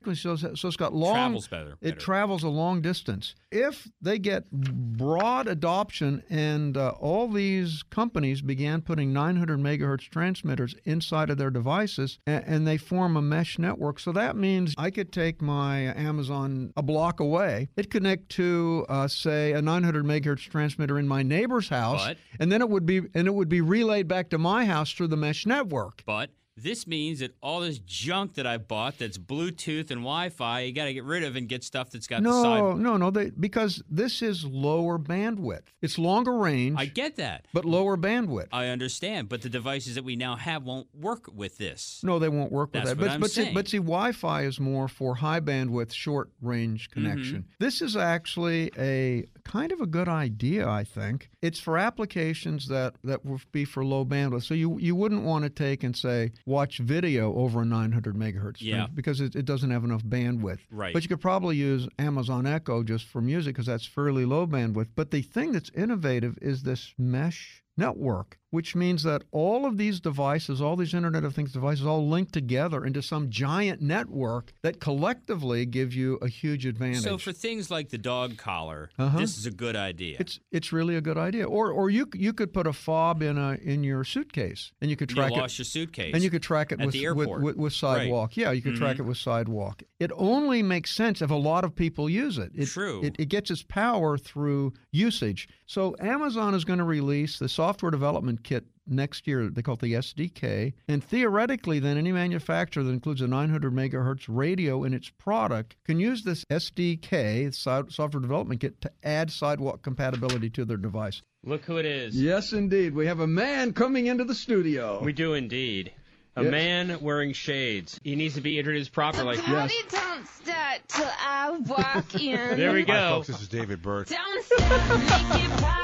Mhm.
So, so it's got long.
Travels better-
It
better.
travels a long distance. If they get broad adoption and uh, all these companies began putting 900 megahertz transmitters inside of their devices, and, and they form a mesh network, so that means I could take my Amazon a block away. It connect to, uh, say, a 900 megahertz transmitter in my neighbor's house,
But-
and then it would be and it would be relayed back to my house through the mesh network.
But This means that all this junk that I bought that's Bluetooth and Wi-Fi, you got to get rid of and get stuff that's got the
No,
side.
no, no. They, because this is lower bandwidth. It's longer range,
I get that.
but lower bandwidth.
I understand, but the devices that we now have won't work with this.
No, they won't work with
That's
that.
what
but
I'm
but see,
saying.
but see, Wi-Fi is more for high bandwidth, short range
Mm-hmm.
connection. This is actually a kind of a good idea, I think. It's for applications that that would be for low bandwidth. So you you wouldn't want to take and say watch video over a 900 megahertz stream
Yeah.
because it, it doesn't have enough bandwidth.
Right.
But you could probably use Amazon Echo just for music because that's fairly low bandwidth. But the thing that's innovative is this mesh network, which means that all of these devices, all these Internet of Things devices, all link together into some giant network that collectively gives you a huge advantage.
So for things like the dog collar,
Uh-huh.
this is a good idea.
it's it's really a good idea. Or or you you could put a fob in a in your suitcase and you could
you
track it.
your suitcase.
And you could track it
at
with,
the
with,
airport.
with, with Sidewalk. Yeah, you could track
Mhm.
it with Sidewalk. It only makes sense if a lot of people use it. it
True.
It, it gets its power through usage. So Amazon is going to release the software development kit next year. They call it the SDK. And theoretically, then any manufacturer that includes a 900 megahertz radio in its product can use this SDK, software development kit, to add Sidewalk compatibility to their device.
Look who it is.
Yes, indeed. We have a man coming into the studio.
We do indeed. A
Yes.
man wearing shades. He needs to be introduced properly.
Party don't start till I walk in.
There we
Hi,
go.
folks. This is David Burd.
Don't stop, make it pop,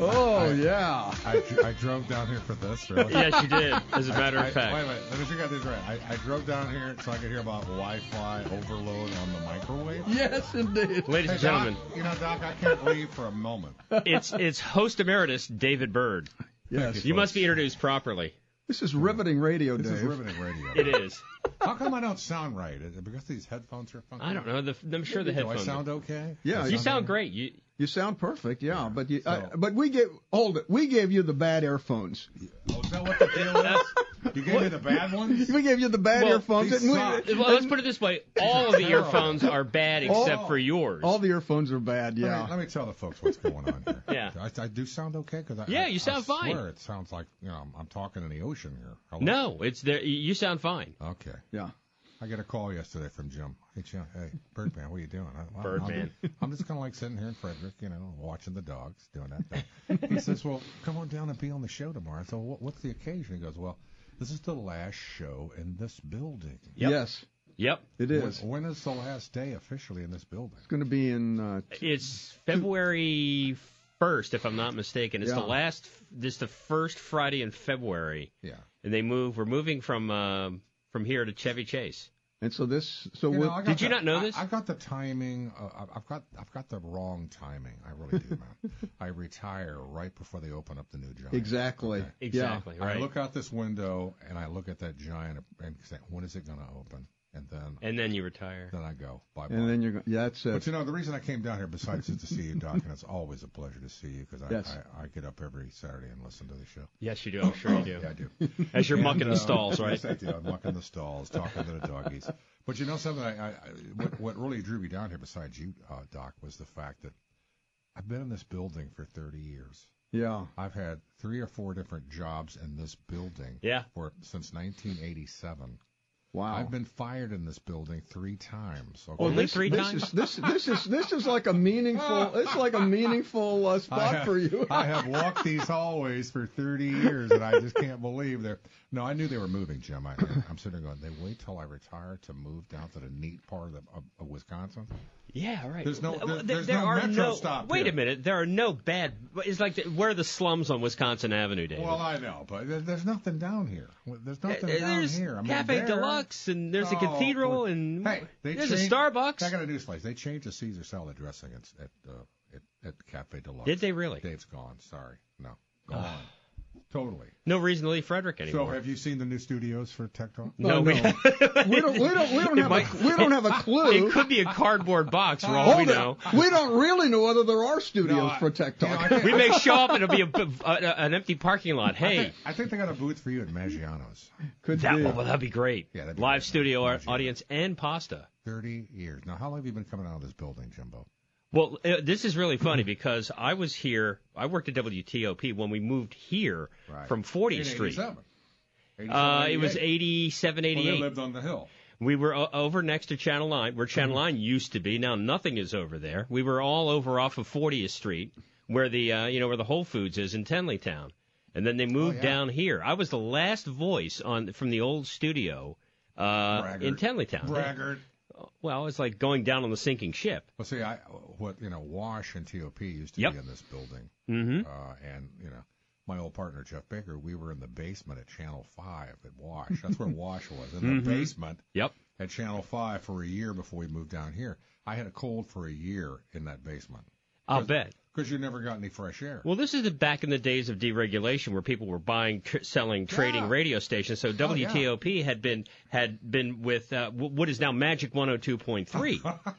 Oh, yeah.
I, I drove down here for this. Really?
Yes, you did, as a matter of
I- I-
fact.
Wait a minute. Let me see if I got this right. I, I drove down here so I could hear about Wi-Fi overload on the microwave.
Yes, indeed.
Ladies
Hey,
and gentlemen,
Doc, you know, Doc, I can't leave for a moment.
it's it's host emeritus David Burd.
Yes.
You must be introduced properly.
This is riveting radio,
This
Dave.
is riveting radio.
It is.
How come I don't sound right? Is it because these headphones are funky?
I don't know. The, I'm sure the headphones. Do.
I sound okay?
Yeah,
You sound
okay?
great. You
You sound perfect, yeah. But you,
So-
uh, but we gave hold it. We gave you the bad earphones.
Oh, is that what the deal is? You gave me the bad ones?
We gave you the bad
Well,
earphones.
these
and we-
well, let's put it this way: all of the earphones are bad except
Oh.
for yours.
all the earphones are bad.
Let
Yeah.
me, let me tell the folks what's going on here.
Yeah.
I, I do sound okay because I,
Yeah,
I-
you sound
I
fine.
Swear it sounds like you know I'm, I'm talking in the ocean here. Hello?
no, it's there. You sound fine.
Okay.
yeah.
I got a call yesterday from Jim. Hey, Jim. Hey, Birdman, what are you doing? I, well,
Birdman.
I'm, I'm just kind of like sitting here in Frederick, you know, watching the dogs, doing that thing. he says, "Well, come on down and be on the show tomorrow." I said, well, what, "What's the occasion?" He goes, "Well, this is the last show in this building."
Yep.
Yes,
Yep.
it
When,
is.
when is the last day officially in this building?
It's going to be in. Uh,
It's February first, if I'm not mistaken. It's
Yeah.
the last. This is the first Friday in February,
Yeah.
and they move. We're moving from um from here to Chevy Chase.
And so this. So
You
we'll,
know, I got
Did you not know
I-
this?
I've got the timing. Uh, I've got I've got the wrong timing. I really do, man. I retire right before they open up the new giant.
exactly.
Okay.
Exactly.
I
Right.
look out this window and I look at that giant and say, when is it going to open? And then
and then you retire.
then I go bye bye.
And then you're. go- Yeah, that's it.
But you know the reason I came down here besides just to see you, Doc, and it's always a pleasure to see you because I,
Yes.
I, I get up every Saturday and listen to the show.
Yes, you do. I'm sure you do.
Yeah, I do.
As you're
And,
mucking
uh,
the stalls, right?
Yes, I do. I'm mucking the stalls, talking to the doggies. But you know something? I, I, I what, what really drew me down here, besides you, uh, Doc, was the fact that I've been in this building for 30 years.
yeah.
I've had three or four different jobs in this building
Yeah.
for since 1987.
Wow.
I've been fired in this building three times. Okay?
Only
this,
three
this
times?
Is, this this is this is like a meaningful. It's like a meaningful uh, spot
have,
for you.
I have walked these hallways for 30 years, and I just can't believe they're. No, I knew they were moving, Jim. I, I'm sitting there going, they wait till I retire to move down to the neat part of, of, of Wisconsin.
Yeah, right.
There's no- there-
there,
there's
there
no
are
metro
no.
stop
wait
here.
a minute. There are no bad. It's like the, where are the slums on Wisconsin Avenue, David?
Well, I know, but there- there's nothing down here. There's
Uh,
nothing down
there's
here. I mean,
Cafe
there-
Deluxe, and there's a
Oh,
cathedral,
well,
and
hey,
there's
changed-
a Starbucks.
I got a newsflash. They changed the Caesar salad dressing at at, uh, at, at Cafe Deluxe.
Did they really?
Dave's gone. Sorry, no, gone. Totally.
No reason to leave Frederick anymore.
So, have you seen the new studios for Tech Talk?
no,
Oh,
we,
no. we don't. We don't. We don't have.
might-
a, we don't have a clue.
it could be a cardboard box for all
Hold
we
it.
know.
We don't really know whether there are studios
No, I-
for Tech
you know,
Talk.
We may show up and it'll be a, a, an empty parking lot.
I
Hey,
think, I think they got a booth for you at Maggiano's.
Could
that
be.
well, that'd be great.
Yeah, that'd be
Live
great.
studio
Live studio.
audience and pasta.
Thirty years. Now, how long have you been coming out of this building, Jimbo?
Well, uh, this is really funny because I was here. I worked at WTOP when we moved here
Right.
from 40th Street. Uh, it was
87,
87,
Well,
88.
they lived on the hill.
We were o- over next to Channel 9, where Channel
Mm-hmm.
9 used to be. Now nothing is over there. We were all over off of 40th Street, where the uh, you know where the Whole Foods is in Tenleytown. And then they moved
Oh, yeah.
down here. I was the last voice on from the old studio uh, in Tenleytown.
Braggart.
Well, it's like going down on the sinking ship.
Well, see, I what you know, Wash and TOP used to
Yep.
be in this building,
Mhm.
uh, and you know, my old partner Jeff Baker, we were in the basement at Channel Five at Wash. That's where Wash was in the basement.
Yep.
At Channel Five for a year before we moved down here. I had a cold for a year in that basement.
I'll bet.
Because you never got any fresh air.
Well, this is the, back in the days of deregulation, where people were buying, tr- selling, trading
Yeah.
radio stations. So
Oh, yeah.
WTOP had been had been with uh, w- what is now Magic 102.3,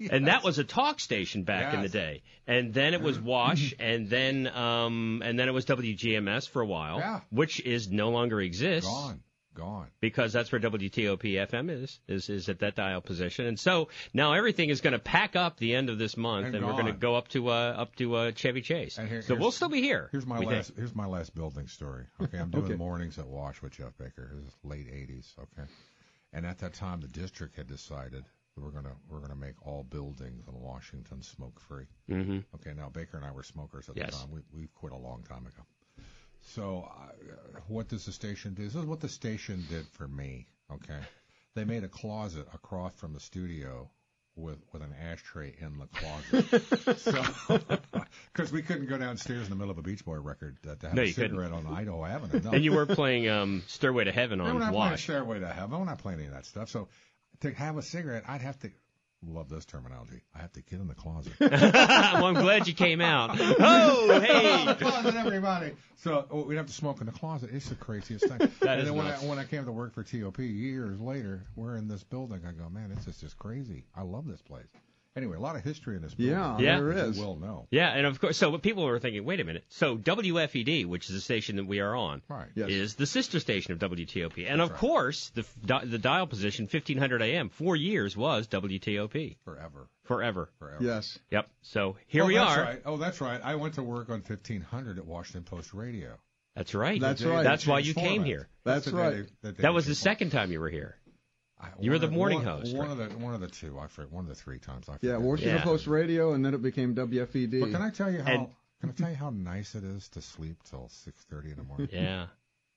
and that was a talk station back in the day. And then it was Wash, and then um, and then it was WGMS for a while,
Yeah.
which is no longer exists
Gone. Gone.
because that's where WTOP FM is, is is at that dial position. And so now everything is going to pack up the end of this month,
And
and, we're going to go up to uh, up to uh, Chevy Chase.
Here-
so we'll still be here.
Here's my last.
think.
Here's my last building story. Okay, I'm doing
Okay.
mornings at Wash with Jeff Baker. It was late '80s. Okay, and at that time, the district had decided that we're gonna we're gonna make all buildings in Washington smoke free.
Mm-hmm.
Okay, now Baker and I were smokers at
Yes.
the time. We we quit a long time ago. So, uh, what does the station do? This is what the station did for me. Okay, they made a closet across from the studio with with an ashtray in the closet. so, because we couldn't go downstairs in the middle of a Beach Boy record uh, to have
No,
a
you couldn't.
cigarette on Idaho Avenue. No.
And you were playing um, Stairway to Heaven
No,
on
we're not playing Stairway to Heaven. We're not playing any of that stuff. So, to have a cigarette, I'd have to. Love this terminology. I have to get in the closet.
well, I'm glad you came out. Oh, hey!
closet, everybody. So oh, we'd have to smoke in the closet. It's the craziest thing.
That
and
is
then when I, when I came to work for TOP years later, we're in this building. I go, man, this is just crazy. I love this place. Anyway, a lot of history in this building.
Yeah,
Yeah.
there
as
is.
You will know.
Yeah, and of course, so people were thinking, wait a minute. So WFED, which is the station that we are on,
Right.
Yes.
is the sister station of WTOP, and of
right.
course, the the dial position 1500 AM for years was WTOP
Forever.
forever.
Forever.
Yes.
Yep. So here
oh,
we
that's
are.
Right. Oh, that's right. I went to work on 1500 at Washington Post Radio.
That's right.
That's right.
That's why
changed
you came here.
That's
the day
right.
they- the day
That was the second time you were here.
I-
You were the morning
one,
host,
One
right?
of the one of the two. I forget. One of the three times. I
Yeah,
forget.
Washington
Yeah.
Post Radio, and then it became WFED.
But can I tell you how?
And-
can I tell you how nice it is to sleep till 6:30 in the morning?
Yeah.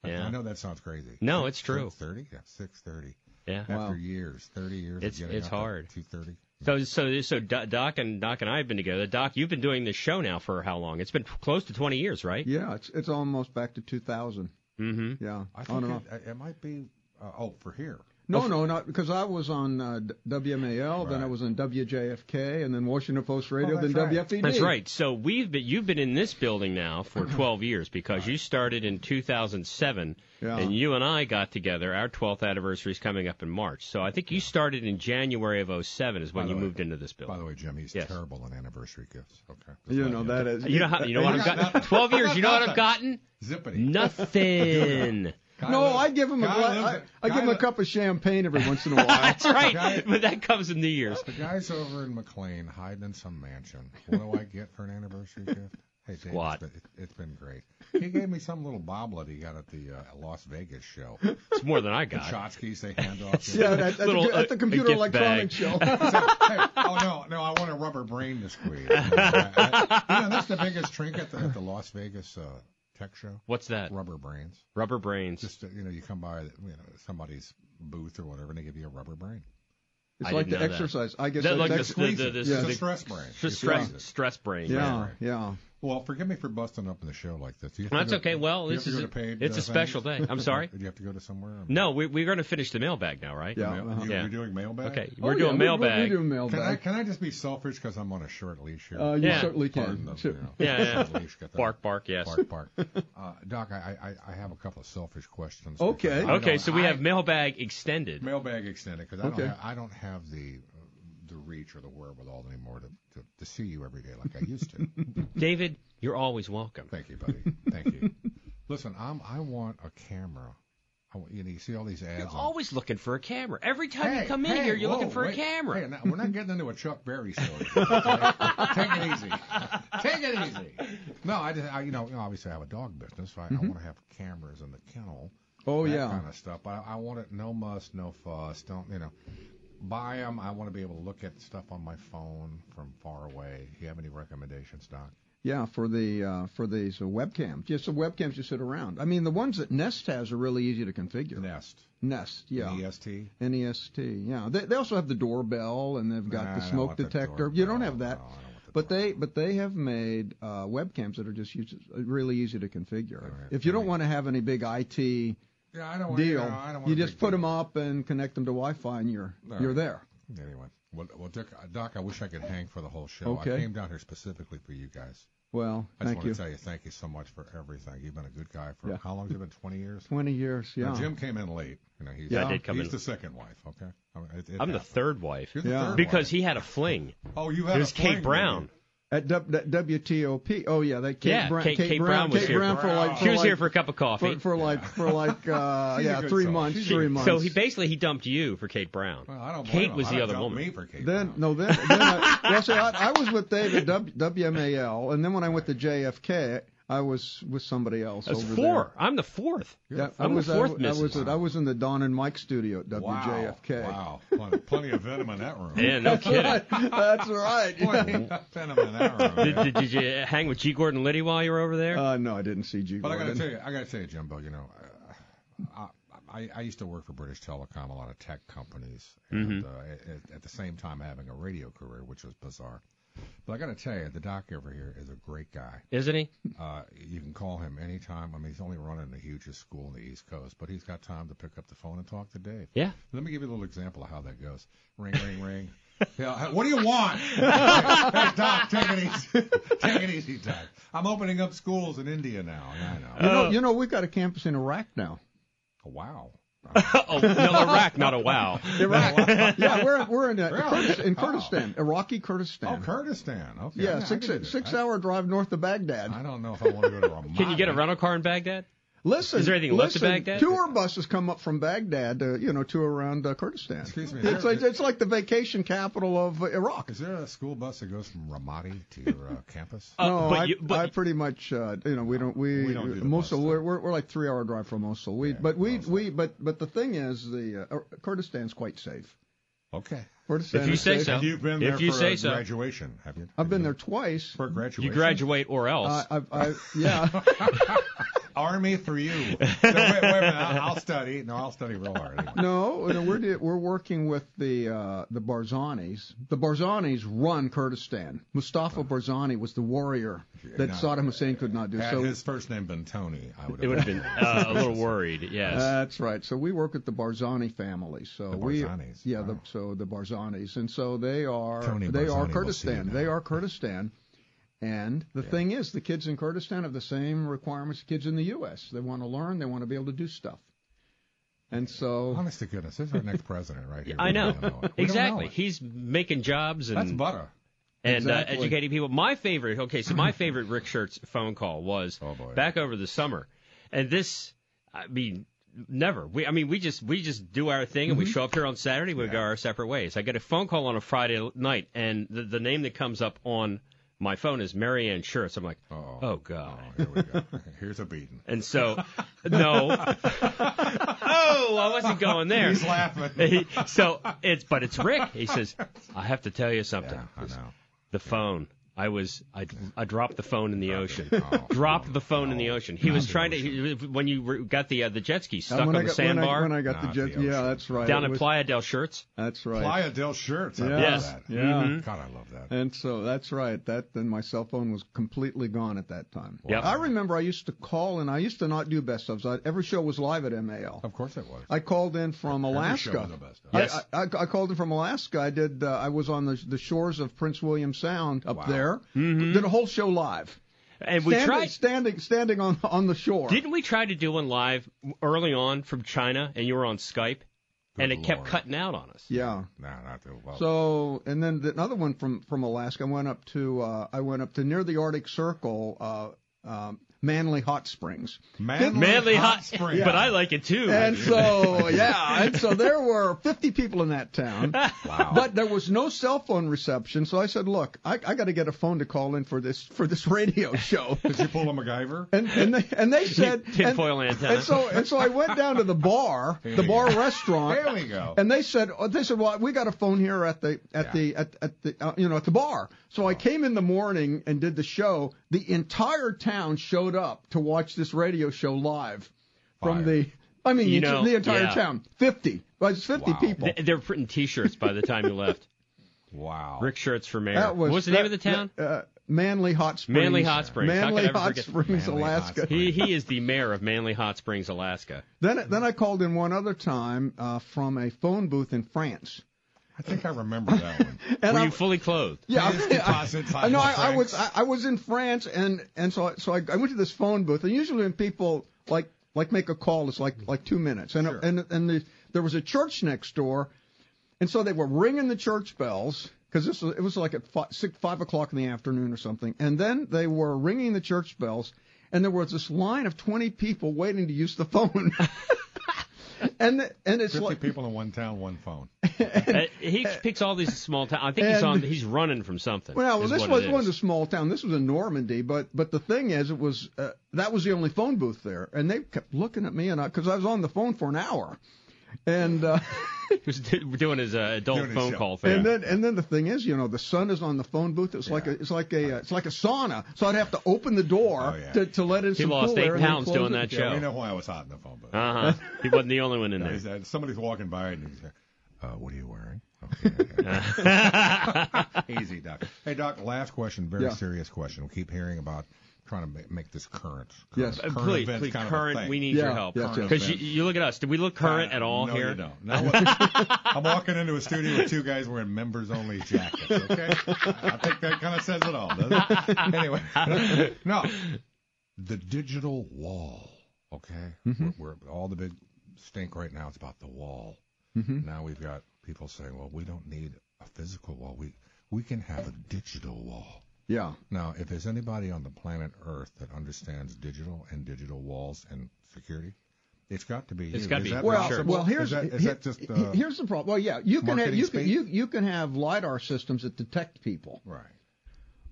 I-
Yeah.
I know that sounds crazy.
No, it's true.
6:30. Yeah, 6:30.
Yeah.
After
Wow.
years, 30 years.
It's-
of getting
it's
up
hard.
2:30.
So so so Doc and Doc and I have been together. Doc, you've been doing this show now for how long? It's been close to 20 years, right?
Yeah, it's it's almost back to 2000.
Mm-hmm.
Yeah,
I
on
think
and off.
it, it might be. Uh, oh, for here.
No, no, not because I was on uh, D- WMAL, then I was on WJFK, and then Washington Post Radio,
Oh,
then
that's right.
WFED.
That's right. So we've been you've been in this building now for 12 years because you started in 2007,
Yeah.
and you and I got together. Our 12th anniversary is coming up in March. So I think you started in January of 07 is when you
way-
moved into this building.
By the way, Jim, he's
Yes.
terrible on anniversary gifts. Okay.
You know that is.
You know how you know what I've gotten? 12 years. You know what I've
Nothing.
gotten?
Zippity.
Nothing.
Guy
No,
lives-
I give him a
guy
gla-
lives
I, I give him a cup of champagne every once in a while.
That's right.
Guy-
But that comes in New Year's.
The guy's over in McLean hiding in some mansion. What do I get for an anniversary gift? Hey, Dave,
Squat.
It's been, it, it's been great. He gave me some little boblet he got at the uh, Las Vegas show.
It's more than I
The
got.
tchotchkes they hand off.
yeah, that, at,
Little,
the, at the
uh,
computer
gift
electronics
bag.
show.
hey, oh no, no, I want a rubber brain to squeeze. you know, that's the biggest trinket at the, at the Las Vegas uh, tech show.
What's that?
Rubber brains.
Rubber brains.
Just uh, you know, you come by you know somebody's booth or whatever, and they give you a rubber brain.
It's
I
like the
know that.
exercise. I guess
That
that,
like
that's
the, the, the, the,
Yeah.
a
the
stress brain.
stress, stress,
squeeze it.
stress brain.
yeah,
right.
yeah.
Well, forgive me for busting up in the show like this. Do you have
Well,
to
that's
go-
okay. Well, this is a-
paid,
it's
uh,
a special
things?
day. I'm sorry?
Do you have to go to somewhere?
No, we, we're going to finish the mailbag now, right?
Yeah.
Mail,
uh-huh.
you,
Yeah.
You're doing mailbag.
Okay,
Oh,
we're
yeah,
doing
we- we-
mailbag.
We do
Can I can I just be selfish because I'm on a short leash here?
Uh, you
Yeah.
certainly can.
the-
Sure.
you know,
Yeah, yeah.
short leash, got that.
Bark, bark, yes.
Bark, bark. Uh, Doc, I, I I have a couple of selfish questions.
Okay.
Okay, so we have mailbag extended.
mailbag extended because I
Okay.
don't have, I don't have the the reach or the wherewithal anymore to, to to see you every day like I used to.
David, you're always welcome.
Thank you, buddy. Thank you. Listen, I'm I want a camera. I want, you know, you see all these ads.
You're
on-
always looking for a camera. Every time
Hey,
you come in here, you're
whoa,
looking for
wait.
a camera.
Hey, now, we're not getting into a Chuck Berry story. okay? Take it easy. Take it easy. No, I just, I, you know, obviously I have a dog business, so I, I mm-hmm. want to have cameras in the kennel.
Oh,
that
yeah.
kind of stuff. But I, I want it no muss, no fuss. Don't you know? Buy them. I want to be able to look at stuff on my phone from far away. Do You have any recommendations, Doc?
Yeah, for the uh, for these uh, webcams, just the webcams you sit around. I mean, the ones that Nest has are really easy to configure.
Nest.
Nest, yeah.
NEST.
NEST, yeah. They, they also have the doorbell and they've got
Nah,
the smoke
want the
detector. you don't have that. But they but they have made uh, webcams that are just use, really easy to configure. If you don't want to have any big IT
Yeah, I don't want-
deal,
you know, I don't want
you just
big
put them up and connect them to Wi-Fi, and you're
All
you're there.
Anyway, well, well Dick, uh, Doc, I wish I could hang for the whole show.
Okay.
I came down here specifically for you guys.
Well,
I just
thank
want
you.
to tell you thank you so much for everything. You've been a good guy for
Yeah.
how long has it been? Twenty years.
Twenty years, yeah.
Now, Jim came in late. You know, he's,
Yeah, I did come
he's
in.
the second wife. Okay. I mean, it- it
I'm the third wife.
You're the Yeah. third
because
wife.
he had a fling.
Oh, you had
It
a
was Kate Brown.
At WTOP. Oh yeah, that Kate
yeah,
Brown.
Kate, Kate
Brown,
Brown was
Kate
here.
Brown for like
she
for
was
like,
here for a cup of coffee
for, for like for like uh, yeah three
soul.
months,
She's
three months.
So he basically he dumped you for Kate Brown.
Well, I don't blame
Kate
him.
was
I
the
don't
other
dump
woman.
Me for Kate
Then no, then, then I, well, see, I, I was with David w, WMAL, and then when I went to JFK, I was with somebody else.
That's
over
four.
There.
I'm the fourth.
Yeah, I
I'm
was,
the fourth
I, was- I was at, I was in the Don and Mike studio at WJFK.
Wow. Plenty, plenty of venom in that room.
Yeah, no
That's
kidding.
right. That's right.
Plenty of venom in that room.
Did, did, did you hang with G. Gordon Liddy while you were over there?
Uh, no, I didn't see G. Gordon.
But I got to tell you, I got to tell you, Jimbo. You know, uh, I, I I used to work for British Telecom, a lot of tech companies, and
Mhm.
uh, at, at the same time having a radio career, which was bizarre. But I got to tell you, the doc over here is a great guy.
Isn't he?
Uh, you can call him anytime. I mean, he's only running the hugest school in the East Coast, but he's got time to pick up the phone and talk to Dave.
Yeah.
Let me give you a little example of how that goes. Ring, ring, ring. Yeah, what do you want? hey, Doc, take it easy. take it easy, Doc. I'm opening up schools in India now. I know.
You know, you know, we've got a campus in Iraq now.
Wow.
oh, no, Iraq, not a wow.
Iraq. yeah, we're we're in, uh,
Really?
Kurdistan, in
Oh.
Kurdistan, Iraqi Kurdistan.
Oh, Kurdistan. Okay.
Yeah,
I
six six hour drive north of Baghdad.
I don't know if I want to go to Ramadi.
Can you get a rental car in Baghdad?
Listen,
Is there anything left of Baghdad?
Tour buses come up from Baghdad, uh, you know, to around uh, Kurdistan.
Excuse me,
It's
there-
like it's like the vacation capital of uh, Iraq.
Is there a school bus that goes from Ramadi to your uh, campus?
no,
but
I,
you- but-
I pretty much, uh, you know, we don't we,
We don't do the
Mosul.
bus
We're, we're we're like three hour drive from Mosul. We but we we but but the thing is the uh, Kurdistan's quite safe.
Okay.
Kurdistan
If you say
safe.
so.
You've been
If you
for
say
a
so.
graduation, have you?
I've been there twice.
for graduation.
You graduate or else.
Uh, I've, I yeah.
Army for you. No, wait, wait a minute. I'll, I'll study. No, I'll study real hard. Anyway.
No, no, we're di- we're working with the uh, the Barzanis. The Barzanis run Kurdistan. Mustafa Barzani was the warrior that
Now,
Saddam Hussein could not do.
Had
so
his first name been Tony, I would have.
it would have been uh, a little worried. Yes.
that's right. So we work with the Barzani family. So
The
we
Barzanis,
yeah. The, so the Barzanis, and so they are
Tony
they
Barzani will see you
Kurdistan. They are Kurdistan. And the
Yeah.
thing is, the kids in Kurdistan have the same requirements as kids in the U.S. They want to learn. They want to be able to do stuff. And so
Honest to goodness, this is our next president right here.
I know.
don't it. We don't know
exactly.
it.
He's making jobs and
That's butter.
and uh, educating people. My favorite, okay, so my favorite Rick Shurtz phone call was
Oh, boy.
back over the summer, and this, I mean, never. We, I mean, we just we just do our thing, and we show up here on Saturday. We go our separate ways. I get a phone call on a Friday night, and the the name that comes up on my phone is Marianne Shurtz. I'm like,
Uh-oh.
oh god.
Oh, here we go. Here's a beating.
And so, no. oh, I wasn't going there.
He's laughing.
So it's, but it's Rick. He says, I have to tell you something.
Yeah, I know.
The phone. I was, I, I dropped the phone in the ocean.
Oh.
dropped the phone in the ocean. He was
the
trying to, he, when you were- got the uh, the jet ski stuck
Uh,
on the
got, when I,
sandbar
when I got
Not
the
the
yeah, that's right.
down
It
in
was-
Playa del Shurtz.
That's right.
Playa del Shurtz. I
Yes.
love that.
Yeah.
Mhm.
God, I love that.
And so that's right. That then my cell phone was completely gone at that time.
Yep.
I remember I used to call and I used to not do best ofs. I, every show was live at MAL.
Of course it was.
I called in from
Every
Alaska.
show was the best of.
I-
Yes.
I, I, I called in from Alaska. I did. Uh, I was on the the shores of Prince William Sound up
Wow.
there.
Mhm.
Did a whole show live.
And we
standing,
tried,
standing standing on on the shore.
didn't we try to do one live early on from China and you were on Skype? and
Good
it kept cutting out on us.
Yeah.
No, not the well.
So, and then the, another one from from Alaska. I went up to uh, I went up to near the Arctic Circle. Uh, um, Manly Hot Springs.
Manly,
Manly
Hot
hot,
Springs.
but I like it too.
And so, yeah, and so there were 50 people in that town.
Wow.
But there was no cell phone reception, so I said, "Look, I, I got to get a phone to call in for this for this radio show."
Did you pull a MacGyver?
And and they and they said
Tinfoil
and,
antenna.
And so and so I went down to the bar,
Here
the bar
go.
restaurant.
There we go.
And they said oh, they said, "Well, we got a phone here at the at
Yeah.
the at, at the uh, you know at the bar." So I came in the morning and did the show. The entire town showed up to watch this radio show live from the I mean
You
the,
know,
the entire
yeah.
town. 50. Well, it's 50
Wow.
people.
They- They're printing T-shirts by the time you left.
Wow.
Rick Shurtz for mayor.
That was
What's the
that-
name of the town?
uh, Manly Hot Springs.
Manly Hot Springs.
Manly
could I ever
Hot Springs,
Manly Hot
Alaska.
He he is the mayor of Manly Hot Springs, Alaska.
Then then I called in one other time uh, from a phone booth in France.
I think I remember that one.
And
Were
I-
you fully clothed?
Yeah,
Please
I-
deposit
I, no, I, I was. I, I was in France, and and so I, so I, I went to this phone booth, and usually when people like like make a call, it's like like two minutes, and
Sure.
and and the, there was a church next door, and so they were ringing the church bells because this was, it was like at five, six, five o'clock in the afternoon or something, and then they were ringing the church bells, and there was this line of twenty people waiting to use the phone. And and it's
50
like
people in one town, one phone.
Uh, he picks all these small towns. I think he's on. He's running from something.
Well,
is
this
what
was
it
one
is.
a small town. This was in Normandy, but but the thing is, it was uh, that was the only phone booth there, and they kept looking at me, and because I, was on the phone for an hour, and uh,
He was doing his uh, adult
Doing his
phone
show.
call thing.
and then and then the thing is, you know, the sun is on the phone booth. It's like a it's like a uh, it's like a sauna. So I'd have to open the door
Oh, yeah.
to, to let in
He
some
lost
cool
eight
air and then
pounds
close
doing
it.
that
Yeah,
show.
we know why I was hot in the phone booth.
Uh huh. he wasn't the only one in
No,
there.
he somebody's walking by and he's said, uh, "What are you wearing?" Okay. Easy, Doc. Hey, Doc. Last question. Very
Yeah.
serious question. We keep hearing about trying to make, make this current.
Yes.
current
Uh, please,
events
please,
kind of a
current.
thing.
We need
Yeah,
your help
yes, yes.
because you, you look at us. Do we look current
Uh,
at all
no,
here?
you. No, I'm walking into a studio with two guys wearing members-only jackets. Okay, I think that kind of says it all, doesn't it? anyway, no, the digital wall. Okay,
Mm-hmm.
we're, we're all the big stink right now. It's about the wall.
Mm-hmm.
Now we've got people saying, "Well, we don't need a physical wall. We we can have a digital wall."
Yeah.
Now, if there's anybody on the planet Earth that understands digital and digital walls and security, it's got to be you.
It's gotta be.
that
Well,
possible?
well, here's
is that, is
he-
that just uh,
here's the problem. Well, yeah, you can have,
marketing
you can you you can have lidar systems that detect people.
right?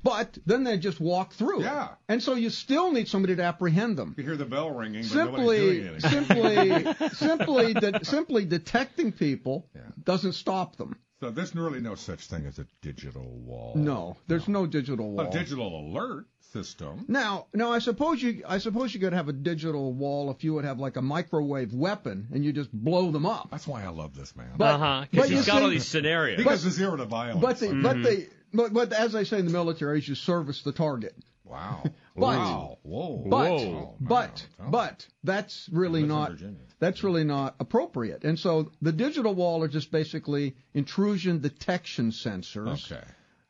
But then they just walk through
Yeah.
it. And so you still need somebody to apprehend them.
You hear the bell ringing, but doing
Simply, simply, simply, de- simply detecting people
Yeah.
doesn't stop them.
So there's really no such thing as a digital wall.
No, there's no digital wall.
A digital alert system.
Now, now I suppose you, I suppose you could have a digital wall if you would have like a microwave weapon and you just blow them up.
That's why I love this man.
Uh huh.
but
Because
you
he's got
see-
all these scenarios.
because it's zero to violence.
But the,
Okay.
but the, but, but as I say in the military, is you service the target.
wow.
But-
wow. Whoa.
But
Whoa.
but
Oh.
but that's really not
Virginia.
that's really not appropriate. And so the digital wall are just basically intrusion detection sensors.
Okay.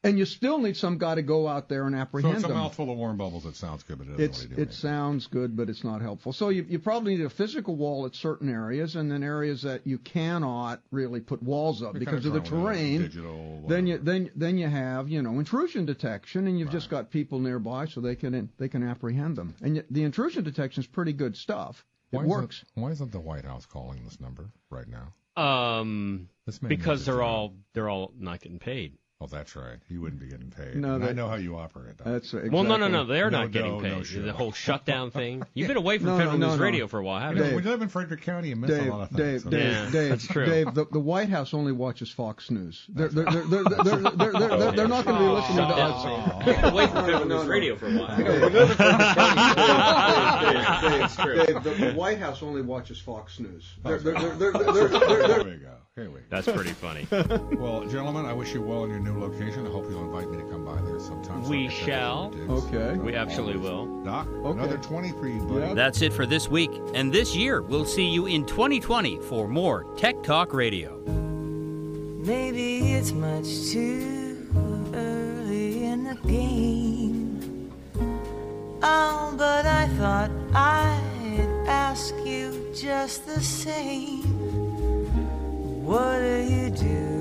And you still need some guy to go out there and
So
apprehend
it's a
them.
mouthful of warm bubbles. It sounds good, but it doesn't
It's
really do
it sounds good, but it's not helpful. So you you probably need a physical wall at certain areas, and then areas that you cannot really put walls up
You're
because
kinda
of the terrain.
Digital.
Then you then then you have you know intrusion detection, and you've just got people nearby so they can they can apprehend them. And y- the intrusion detection is pretty good stuff. It
Why
works.
Isn't, why isn't the White House calling this number right now?
Um,
This
because they're all they're all not getting paid.
Oh, that's right. He wouldn't be getting paid.
No,
that, I know how you operate. Doc.
That's exactly.
well, no, no, no. They're
no,
not getting
no,
paid.
No, sure.
The whole shutdown thing. You've been away from
no,
Federal News Radio for a while, haven't
Dave,
you?
We live in Frederick County and miss
Dave,
a lot of things.
Dave,
so.
Dave,
yeah,
Dave,
that's true.
Dave, the, the, White House only watches Fox News. They're not going to be listening to us.
You've been away from Federal News Radio for a while.
Dave, the White House only watches Fox News.
There we go. Here we go.
That's pretty funny.
Well, gentlemen, I wish you well in your new location. I hope you'll invite me to come by there sometime. so
We
I
shall.
out your.
Okay.
We absolutely will.
Doc,
Okay.
another 20 for you, buddy.
Yeah.
That's it for this week. And this year, we'll see you in 2020 for more Tech Talk Radio.
Maybe it's much too early in the game. Oh, but I thought I'd ask you just the same. What are you doing